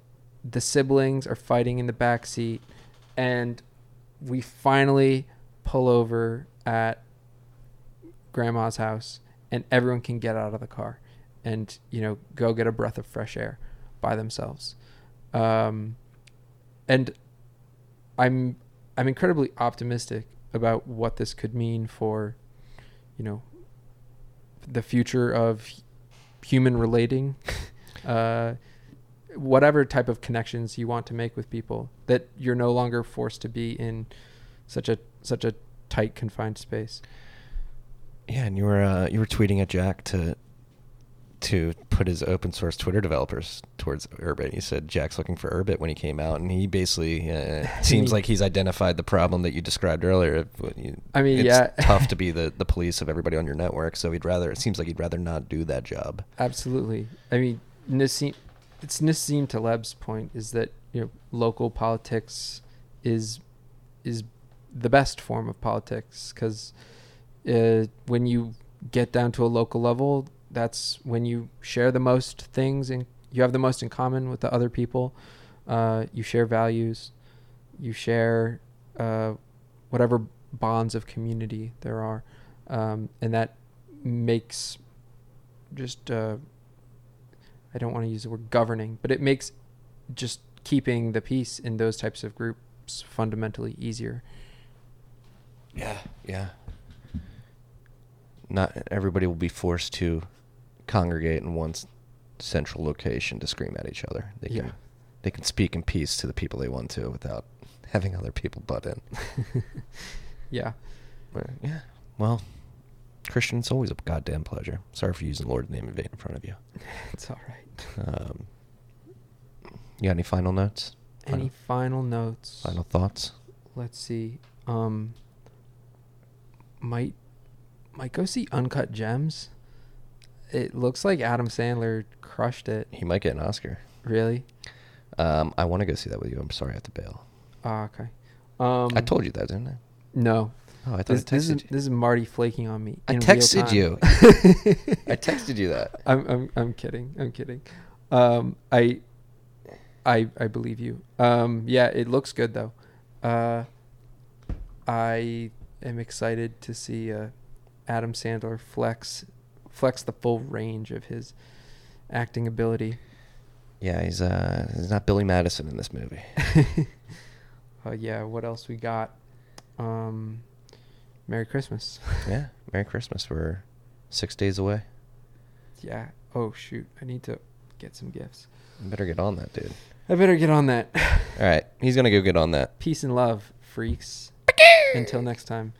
the siblings are fighting in the back seat and we finally pull over at grandma's house and everyone can get out of the car and you know go get a breath of fresh air by themselves. Um, and i'm i'm incredibly optimistic about what this could mean for you know the future of human relating. *laughs* Uh, whatever type of connections you want to make with people that you're no longer forced to be in such a such a tight confined space Yeah, and you were uh, you were tweeting at Jack to to put his open source Twitter developers towards Urbit. He said Jack's looking for Urbit when he came out, and he basically uh, *laughs* seems like he's identified the problem that you described earlier. You- I mean, it's yeah. *laughs* tough to be the, the police of everybody on your network. So he'd rather. It seems like he'd rather not do that job. Absolutely. I mean, Nassim, it's Nassim Taleb's point is that you know local politics is is the best form of politics because uh, when you get down to a local level, that's when you share the most things and you have the most in common with the other people. Uh, you share values, you share uh, whatever bonds of community there are, um, and that makes just uh, I don't want to use the word governing, but it makes just keeping the peace in those types of groups fundamentally easier. Yeah, yeah. Not everybody will be forced to congregate in one central location to scream at each other. They Yeah. can they can speak in peace to the people they want to without having other people butt in. *laughs* Yeah. But, yeah. Well, Christian, it's always a goddamn pleasure. Sorry for using Lord's name in vain in front of you. *laughs* It's all right. Um, you got any final notes? Any final notes? Final thoughts? Let's see. Um might might go see Uncut Gems. It looks like Adam Sandler crushed it. He might get an Oscar. Really? Um, I want to go see that with you. I'm sorry I have to bail. Ah, okay. Um, I told you that, didn't I? no. Oh, I thought This, I this is you. this is Marty flaking on me. I texted you. *laughs* I texted you that. I'm I'm I'm kidding. I'm kidding. Um, I I I believe you. Um, yeah, it looks good though. Uh, I am excited to see uh, Adam Sandler flex flex the full range of his acting ability. Yeah, he's uh, he's not Billy Madison in this movie. *laughs* Uh, yeah, what else we got? Um, Merry Christmas. *laughs* yeah, Merry Christmas. We're six days away. yeah. Oh shoot, I need to get some gifts. I better get on that, dude. I better get on that. *laughs* All right, he's gonna go get on that. Peace and love, freaks. Until next time.